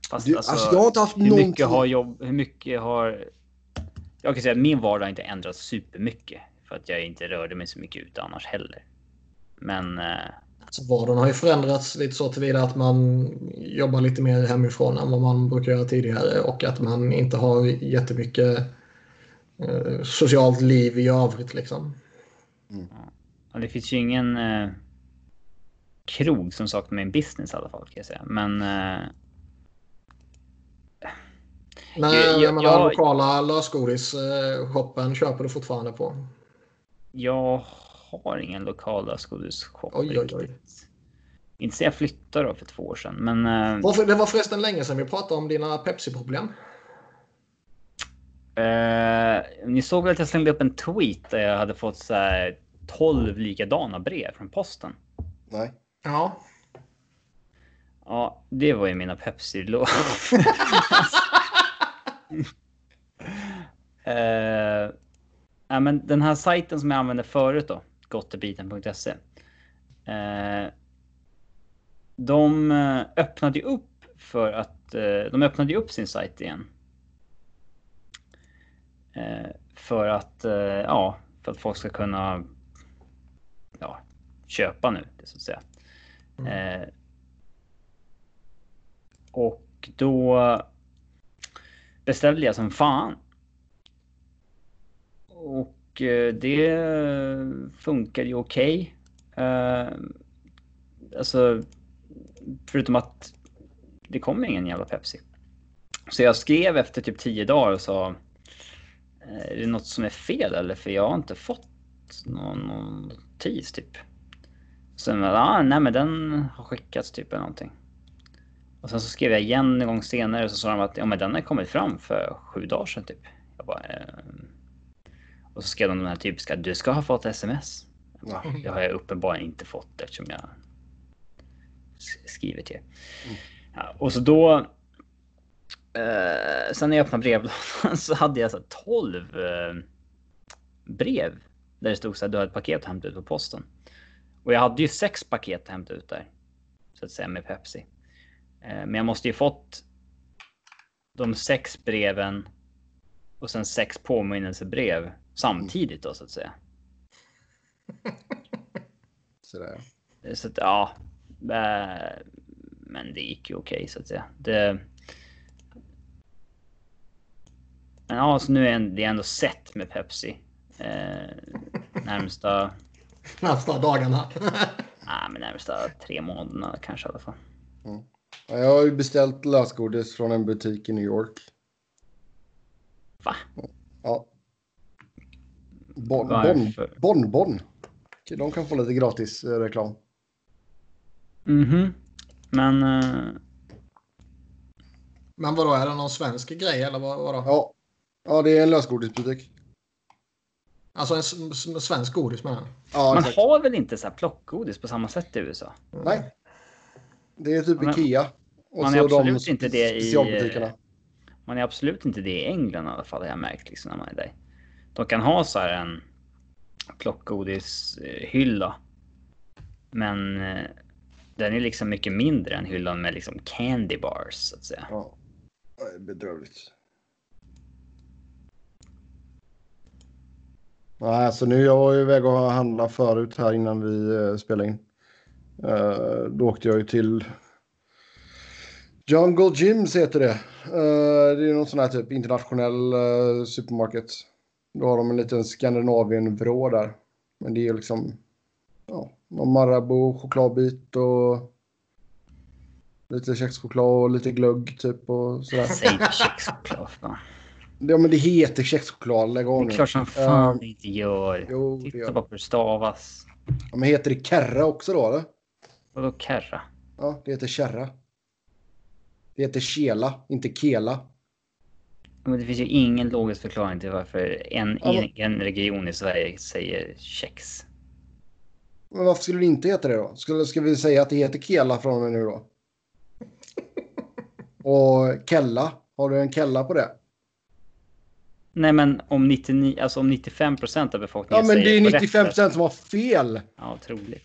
Fast Du, alltså, alltså, jag har inte haft hur någonting... mycket har jobb, hur mycket har... Jag kan säga att min vardag har inte ändrats supermycket. För att jag inte rörde mig så mycket ute annars heller. Men... Eh, vardagen har ju förändrats lite så tillvida att man jobbar lite mer hemifrån än vad man brukar göra tidigare och att man inte har jättemycket eh, socialt liv i övrigt liksom. ja, det finns ju ingen eh, krog som saknar min business i alla fall kan jag säga. Men... Eh, Men Jag- jag- jag, menar, jag- lokala lösgodisshoppen köper du fortfarande på. jag har ingen lokal lösgodisshop Oj, oj, oj. riktigt. Inte sen jag flyttade då för två år sedan. Men... Eh, Varför, det var förresten länge sedan vi pratade om dina Pepsi-problem. Eh, ni såg väl att jag slängde upp en tweet där jag hade fått så här 12 likadana brev från posten. Nej. Ja. Ja, det var ju mina Pepsi-lån. Eh, ja, men den här sajten som jag använde förut då, gottebiten.se. Eh, de eh, öppnade ju upp för att eh, de öppnade upp sin sajt igen. För att ja, för att folk ska kunna ja, köpa nu, det så att säga. Eh, och då beställde jag som fan. Och Eh, det funkade ju okej. Okay. alltså, förutom att det kom ingen jävla Pepsi. Så jag skrev efter typ tio dagar och sa eh, Är det något som är fel eller? För jag har inte fått någon, notis typ. Sen ja, ah, nej men den har skickats typ eller någonting. Och sen så skrev jag igen en gång senare och så sa de att ja men den har kommit fram för sju dagar sedan typ. Jag bara, ehm. Och så skrev de den här typiska, du ska ha fått sms. Ja. Det har jag uppenbarligen inte fått eftersom jag s- skrivit det. Ja, och så då. Eh, sen när jag öppnade brevlådan så hade jag så här 12 eh, brev. Där det stod så här, du har ett paket att hämta ut på posten. Och jag hade ju sex paket att hämta ut där. Så att säga med Pepsi. Eh, men jag måste ju fått de sex breven och sen sex påminnelsebrev samtidigt då så att säga. Sådär. Så att, ja. eh, Men det gick ju okej så att säga. Det... Men ja, så nu är det ändå sett med Pepsi. Eh, närmsta, Nästa dagarna. nej, men närmsta tre månaderna kanske i alla fall. Ja, Jag har ju beställt lösgodis från en butik i New York. Va? Ja. Bon, bon, Varför? bon, bon. De kan få lite gratis eh, reklam. Mhm. Men eh, Men vadå, är det någon svensk grej eller vad, vadå? Ja. ja, det är en lösgodisbutik. Alltså en svensk godis menar. Ja, man exakt. har väl inte så här plockgodis på samma sätt i USA? Nej. Det är typ Men- Ikea. Och man är så absolut de inte det i- specialbutikerna. Man är absolut inte det i England i alla fall, har jag märkt liksom när man är där. De kan ha så här en plockgodishylla. Men eh, den är liksom mycket mindre än hyllan med liksom candy bars så att säga. Ja. Det är bedrövligt. Nej, alltså nu jag var ju iväg och handla förut här innan vi eh, spelade in. Eh, då åkte jag ju till Jungle Gyms heter det. Eh, det är någon sån här typ internationell supermarket. Då har de en liten Skandinavien-vrå där. Men det är liksom ja, någon Marabou chokladbit och lite kexchoklad och lite glögg typ och sådär. Säg inte kexchoklad. fan. Ja men det heter kexchoklad, lägg av Det nu. är klart som fan Eh, det inte gör. jo, det Titta gör bara på hur det stavas. Ja, men heter det kerra också då eller? Vadå kerra? Ja, det heter kärra. Det heter kela, inte kela. Men det finns ju ingen logisk förklaring till varför en, Ja, men- en region i Sverige säger kex. Men varför skulle det inte heta det då? Skulle, ska vi säga att det heter kela från och med nu då? Och kella, har du en kella på det? Nej men om 99, alltså om 95 procent av Ja befolkningen men det säger är på rätt 95 sätt. procent som har fel. Ja, troligt.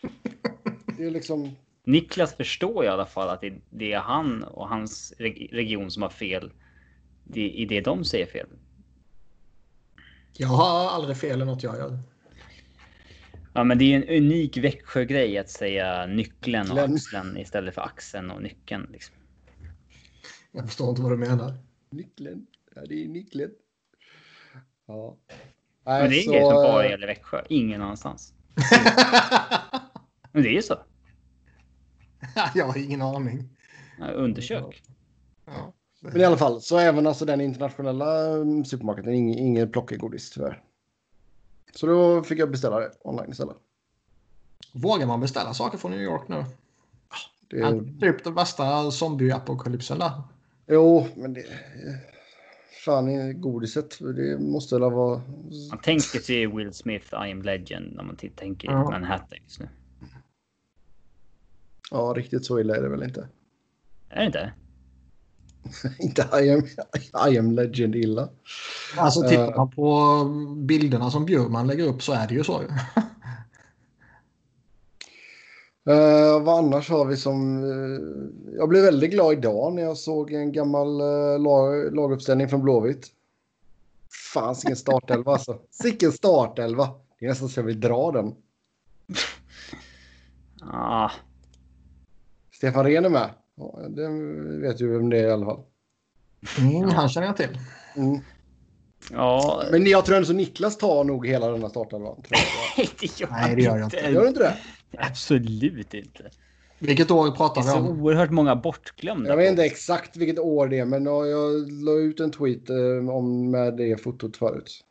Det är liksom... Niklas förstår i alla fall att det, det är han och hans reg region som har fel. Det, I det de säger fel. Jag har aldrig fel i något jag gör. Ja, men det är en unik Växjö-grej att säga nyckeln och Nyckeln. axeln istället för axeln och nyckeln. Liksom. Jag förstår inte vad du menar. Nyckeln. Ja, det är nyckeln. Ja. Men det är en så, grej som bara gäller Växjö, ingen annanstans. Men det är ju så. jag har ingen aning. Ja, Undersök. Ja. Men i alla fall, så även alltså den internationella mm, supermarketen, ingen, ingen plockegodis tyvärr. Så då fick jag beställa det online istället. Vågar man beställa saker från New York nu? Det, Ja. Typ den värsta zombie-apokalypsen där. Jo, men det... Fan, i godiset, det måste väl vara... Man tänker till Will Smith, I am legend, när man tänker Ja. Manhattan just nu. Ja, riktigt så illa är det väl inte. Är det inte? Inte I am, I am legend illa. Alltså tittar Eh. man på bilderna som Bjurman lägger upp så är det ju så. Uh, vad annars har vi som... eh, jag blev väldigt glad idag när jag såg en gammal uh, lag, laguppställning från Blåvitt. Fan, vilken startelva alltså. Sicken startelva. Det är nästan så jag vill dra den. Ah, Stefan Rehn är med. Ja, det vet ju vem det är i alla fall. Mm, han känner jag till. Mm. ja, Men jag tror ändå så Niklas tar nog hela denna startelvan. nej, det gör, Nej, det gör jag inte. Gör du inte det? Absolut inte. Vilket år Det pratar är vi så om? oerhört många bortglömda. Jag vet inte exakt vilket år det är, men jag, la ut en tweet eh, om med det fotot förut.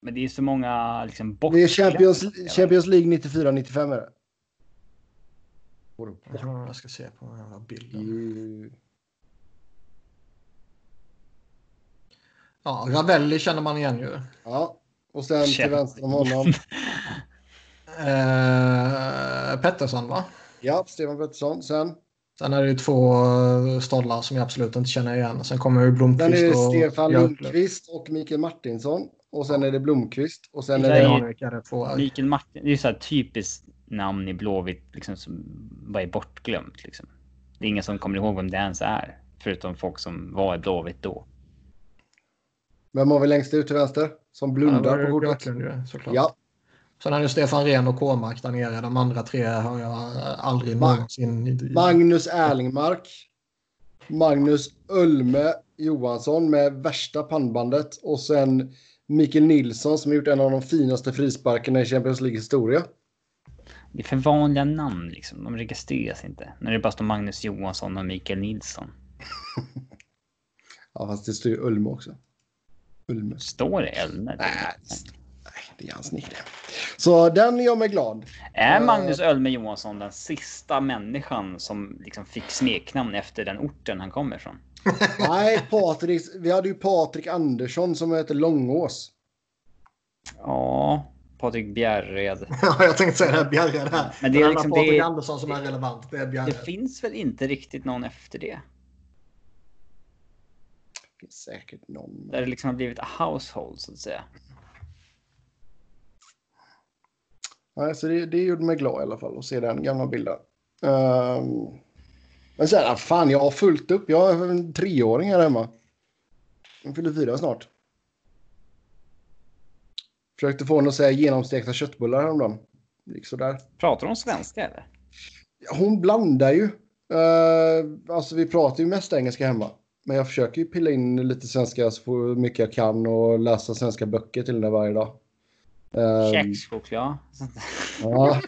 Men det är så många liksom Det är bortglömda. Champions, Champions League 94-95 är det. Jag tror jag ska se på den här bilden. Ju- Ja, Ravelli känner man igen ju. Ja, och sen till Shit. vänster om honom. Eh, Pettersson va? Ja, Stefan Pettersson. Sen, Sen är det ju två eh, stollar som jag absolut inte känner igen. Sen kommer ju sen Blomqvist är det Stefan. Lundqvist och Mikael Martinsson. Och sen är det Blomqvist. Och sen Det är det... är- det två. Mikael Martin, det är så här typiskt namn i Blåvitt liksom, som bara är bortglömt. Liksom. Det är ingen som kommer ihåg vem det ens är. Förutom folk som var i Blåvitt då. Vem har vi längst ut till vänster? Som Ja, blundar var på ju kortet. Björklund ju såklart. Ja, Sen är det Stefan Rehn och Kåmark där nere. De andra tre har jag aldrig Mag- någonsin... Magnus Erlingmark. Magnus Ölme Johansson med värsta pannbandet. Och sen Mikael Nilsson som har gjort en av de finaste frisparkarna i Champions League historia. Det är för vanliga namn liksom. De registreras inte. När det bara står Magnus Johansson och Mikael Nilsson. Ja, fast det står ju Ölme också. Ölme. Står det Elmer? Nej, det är hans nick det. Så den gör mig glad. Är Magnus Ölme Johansson den sista människan som liksom fick smeknamn efter den orten han kommer ifrån? Nej, Patrik, vi hade ju Patrik Andersson som heter Långås. Ja, Patrik Bjärred. Ja, jag tänkte säga det här Bjarre där. Men det är liksom- Patrik det Andersson som är relevant. Det är Bjarre. Det finns väl inte riktigt någon efter det? Det finns säkert någon. Där det liksom har blivit a household så att säga. Nej, så det, det gjorde mig glad i alla fall att se den gamla bilden. Ehm, men sen, ah, fan, jag har fullt upp. Jag har en treåring här hemma. Den fyller fyra snart. Försökte få henne att säga genomstekta köttbullar häromdagen. Det gick sådär. Pratar de svenska eller? Hon blandar ju. Uh, alltså vi pratar ju mest engelska hemma. Men jag försöker ju pilla in lite svenska så mycket jag kan och läsa svenska böcker till henne varje dag. Ehm, Kexchoklad. ja.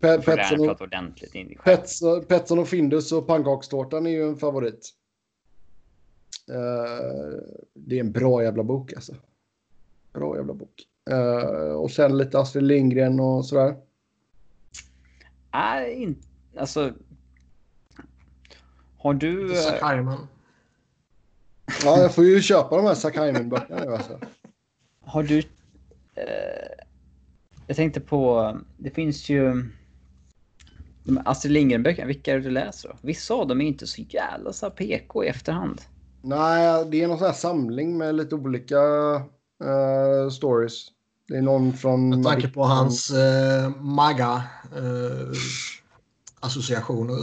Pe- Petson, och. Petson, Petson och Findus och pannkakstårtan är ju en favorit. Eh, det är en bra jävla bok alltså. Bra jävla bok. Eh, och sen lite Astrid Lindgren och sådär. Är inte... Alltså... Har du... Zack eh, Hyman. Ja, jag får ju köpa de här Sackaimen-böckerna nu alltså. Har du... Eh, jag tänkte på... Det finns ju... De Astrid Lindgren-böckerna, vilka är det du läser då? Vissa av dem är inte så jävla så PK i efterhand. Nej, det är någon sån här samling med lite olika eh, stories. Det är någon från... Med tanke på hans eh, MAGA eh,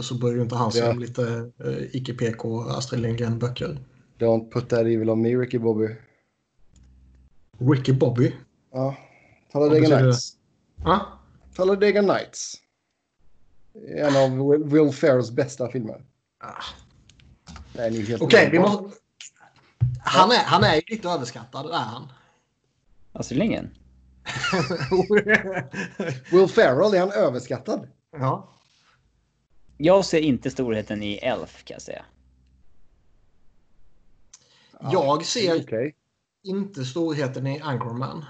så börjar ju inte han Ja. lite eh, icke-PK Astrid Lindgren-böcker. Don't put that evil on me, Ricky Bobby. Ricky Bobby. Ja. Talladega? Nights. Ja, Talladega Nights. En av Will- Ferrells bästa filmer. Ah. Okej, vi underbar. måste... Han är, han är ju lite överskattad, är han. Astrid Lindgren? Will Ferrell, är han överskattad? ja. Jag ser inte storheten i Elf kan jag säga. Jag ser Okej. inte storheten i Anchorman.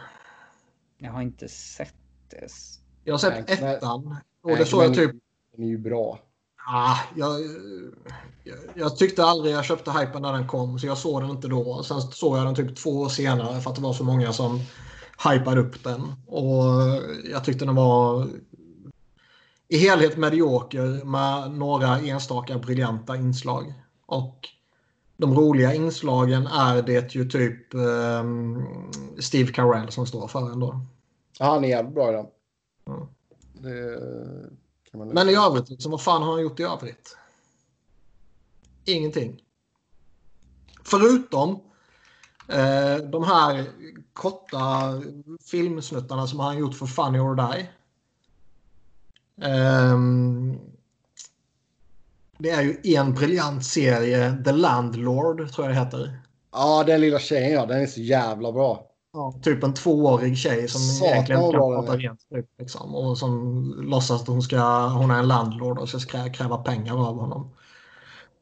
Jag har inte sett det. Jag har sett nej. ettan. Och det såg jag typ... Den är ju bra. Ah, jag, jag, jag tyckte aldrig jag köpte hypen när den kom, så jag såg den inte då. Sen såg jag den typ två år senare för att det var så många som hypade upp den. Och jag tyckte den var i helhet medioker med några enstaka briljanta inslag. Och de roliga inslagen är det ju typ um, Steve Carell som står för ändå. Ja, han är jävligt bra i den. Mm. Det Men i övrigt, liksom, vad fan har han gjort i övrigt? Ingenting. Förutom de här korta filmsnuttarna som han gjort för Funny or Die. Ehm, det är ju en briljant serie, The Landlord tror jag det heter. Ja, den lilla tjejen ja, den är så jävla bra. Ja, typ en tvåårig tjej som Satan, egentligen kan prata rent. Typ, liksom, och som låtsas att hon, ska, hon är en landlord och ska krä- kräva pengar av honom.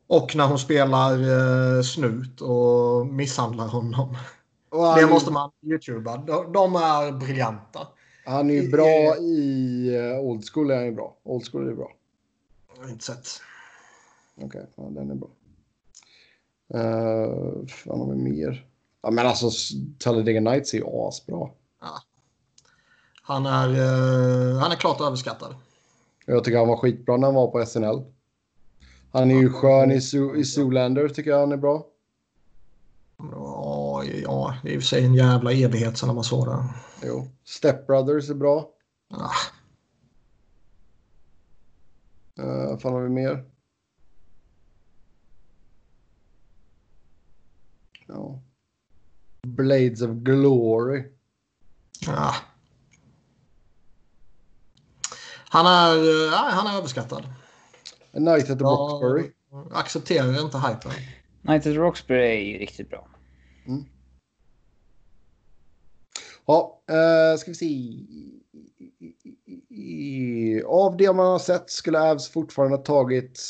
Och när hon spelar eh, snut och misshandlar honom. Och Det måste man youtuba. De, de är briljanta. han är bra i eh, Old School. Är han bra. Old School är bra. Jag har inte sett. Okej, ja, den är bra. Uh, fan har vi mer? Ja, men alltså Talladega Nights är ju asbra. Han är, eh, han är klart överskattad. Jag tycker han var skitbra när han var på SNL. Han är ju skön i, Zoo- i Zoolander tycker jag han är bra. Ja, ja, det är i och för sig en jävla evighet sedan man såg det. Jo. Step Brothers är bra. Ah, Uh, vad fan har vi mer? Ja. Blades of Glory. ah. Han är, nej, han är överskattad. A Night at the Ja. Roxbury. Accepterar inte hypen. Night at Roxbury är ju riktigt bra. Ja, uh, ska vi se. Av det man har sett skulle Avs fortfarande ha tagit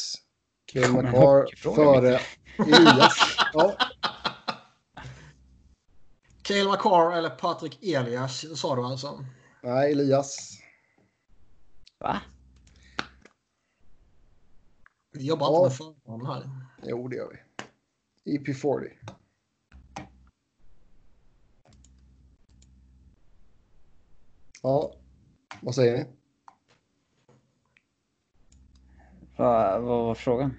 en McCarr före Elias. Ja, Cale McCarr eller Patrik Elias sa du alltså? nej, Elias. Va? Vi jobbar Ja. inte med förnamn här. Jo, det gör vi. EP40. Ja, vad säger ni? Va, vad var frågan?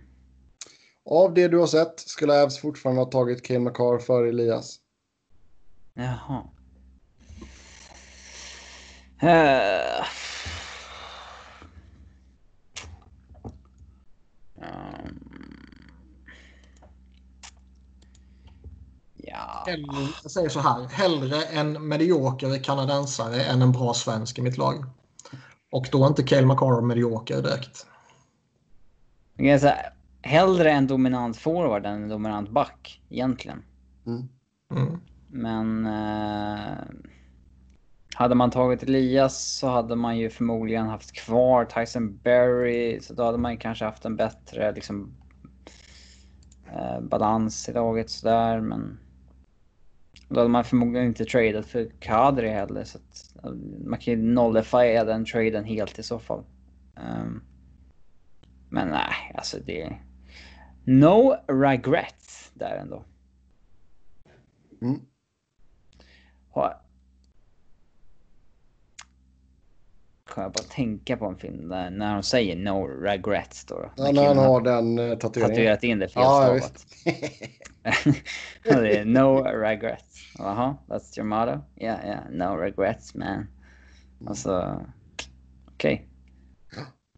Av det du har sett skulle Avs fortfarande ha tagit Cale McCarr före Elias. Jaha. Uh. Ja. Hellre, jag säger så här. Hellre en medioker kanadensare än en bra svensk i mitt lag. Och då är inte Cale McCarr medioker direkt. Jag säga, hellre en dominant forward än en dominant back egentligen. Mm. Mm. Men eh, hade man tagit Elias så hade man ju förmodligen haft kvar Tyson Berry. Så då hade man kanske haft en bättre liksom, eh, balans i laget sådär. Men då hade man förmodligen inte tradat för Kadri heller. Så att, man kan ju nollifiera den traden helt i så fall. Ehm, men nej, alltså det... No regrets där ändå. Mm. Har... Kan jag bara tänka på en film där när de säger no regrets då. Ja, när han har den uh, tatueringen. tatuerat in det felstavat. Ja, no regrets. Jaha, that's your motto? Yeah, yeah, no regrets man. Alltså, okej.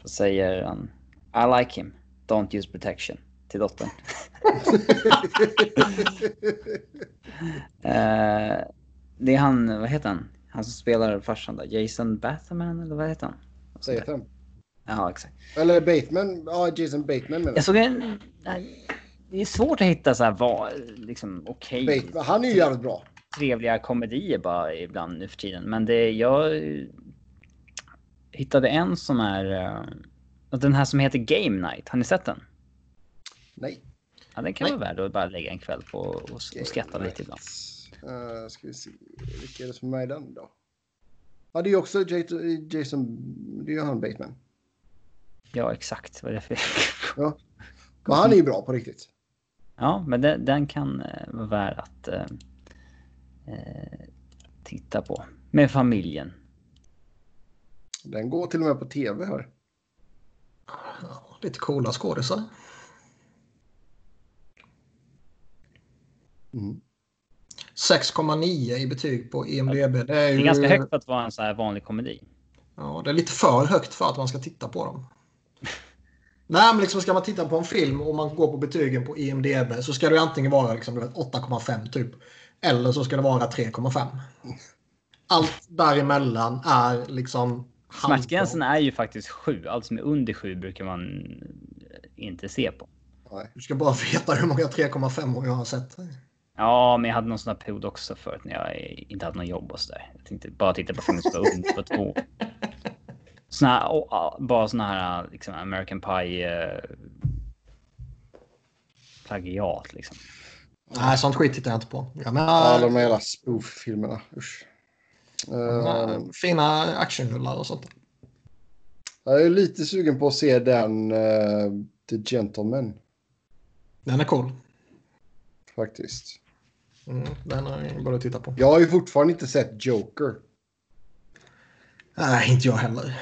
Då säger han I like him, don't use protection till dottern. Eh, det är han, vad heter han? Han som spelar farsan där, Jason Bateman eller vad heter han? Statham. Ja, exakt. Eller Bateman. Ja, Jason Bateman menar Jag såg en... Det är svårt att hitta så här vad, liksom okej, jag. Bateman. Han är ju jävligt bra. trevliga komedier bara ibland nu för tiden. Men det, jag hittade en som är, eh, den här som heter Game Night. Har ni sett den? Nej. Ja, den kan Nej. vara värd att bara lägga en kväll på och, och skratta lite ibland. Uh, ska vi se. Vilka är det som är med i den då? Ja, det är ju också Jason, Jason... Det är ju han Bateman. Ja, exakt. Vad är det för... Ja. Men han är ju bra på riktigt. Ja, men den, den kan eh, vara värd att eh, eh, titta på. Med familjen. Den går till och med på tv här. Lite coola skådisar. Mm. 6,9 i betyg på IMDB. Det är, ju, Det är ganska högt för att vara en så här vanlig komedi. Ja, det är lite för högt för att man ska titta på dem. Nej, men liksom ska man titta på en film och man går på betygen på IMDB så ska det antingen vara liksom, du vet, 8,5 typ. Eller så ska det vara 3,5. Allt däremellan är liksom... Smärtgränsen är ju faktiskt 7. Allt som är under 7 brukar man inte se på. Nej. Du ska bara veta hur många 3,5 jag har sett. Ja, men jag hade någon sån här period också förut när jag inte hade något jobb och sådär. Jag tänkte bara titta på filmer som var under på två. Såna här, och, och, bara såna här liksom American Pie eh, plagiat liksom. Nej, sånt skit tittar jag inte på. Jag menar, Alla de här jävla spoof-filmerna. Usch. Eh, fina actionrullar och sånt. jag är lite sugen på att se den eh, The Gentleman Den är cool. faktiskt. Mm, den har- borde du titta på. Jag har ju fortfarande inte sett Joker. Nej, inte jag heller.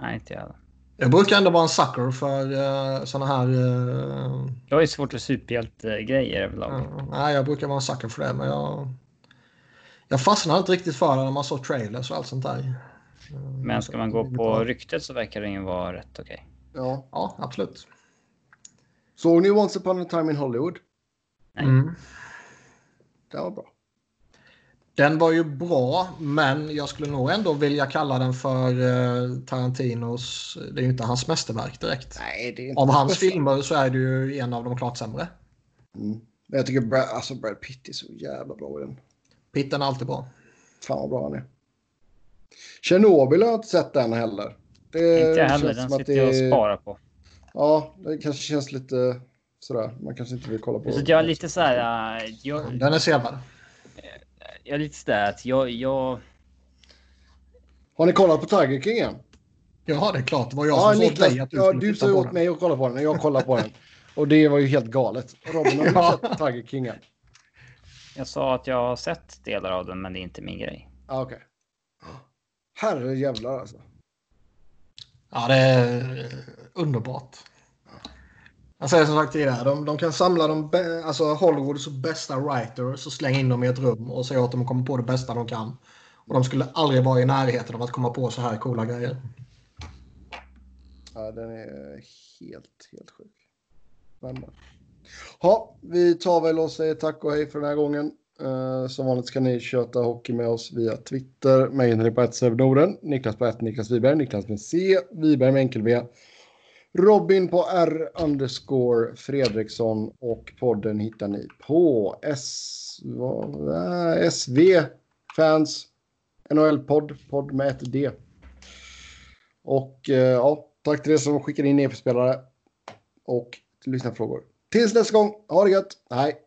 Nej, inte jag. heller. Jag brukar ändå vara en sucker för uh, såna här... Uh, Jag ju svårt för superhjältegrejer överlag. nej, jag brukar vara en sucker för det, men jag... Jag fastnade inte riktigt för det när man såg trailers och allt sånt där. Men ska man gå på ryktet så verkar det ju vara rätt okej. Ja. Ja, absolut. Såg ni Once upon a time in Hollywood? Nej. Mm. Det var bra. Den var ju bra, men jag skulle nog ändå vilja kalla den för eh, Tarantinos... Det är ju inte hans mästerverk direkt. Nej, det är inte Av det hans bästa. filmer så är det ju en av de klart sämre. Mm. Men jag tycker Brad, alltså Brad Pitt är så jävla bra i den. Pitten är alltid bra. Fan vad bra han är. Tjernobyl har jag inte sett den heller. Det Inte heller. känns Den sitter jag och sparar på. Ja, det kanske känns lite sådär. Man kanske inte vill kolla på Så jag är lite så här. äh, Jag, Den är sevärd. jag är lite sådär att jag, jag, Har ni kollat på Tiger King än? Ja, det är klart. Det var jag Ja, som sa åt dig att du ja, skulle du titta sa på åt den. mig att kolla på den. Jag kollade på den. Och det var ju helt galet. Robin, har du Ja. sett Tiger King än? jag sa att jag har sett delar av den, men det är inte min grej. Ja, okej. Herre jävlar alltså. Ja, det är underbart. Jag säger som sagt tidigare, de, de kan samla de, bä- alltså Hollywoods bästa writers och slänga in dem i ett rum och säga att de kommer på det bästa de kan. Och de skulle aldrig vara i närheten av att komma på så här coola grejer. Ja, den är helt, helt sjuk. Men. Ja, vi tar väl och säger tack och hej för den här gången. Uh, som vanligt ska ni köta hockey med oss via Twitter. Mig hittar ni på 1 Niklas på 1, Niklas Wiberg. Niklas med C. Wiberg med enkel V. Robin på R underscore Fredriksson och podden hittar ni på S, vad, äh, SV Fans NHL-podd, podd med ett D. Och eh, ja, tack till er som skickar in e-spelare och lyssnarfrågor. Tills nästa gång, ha det gött, hej!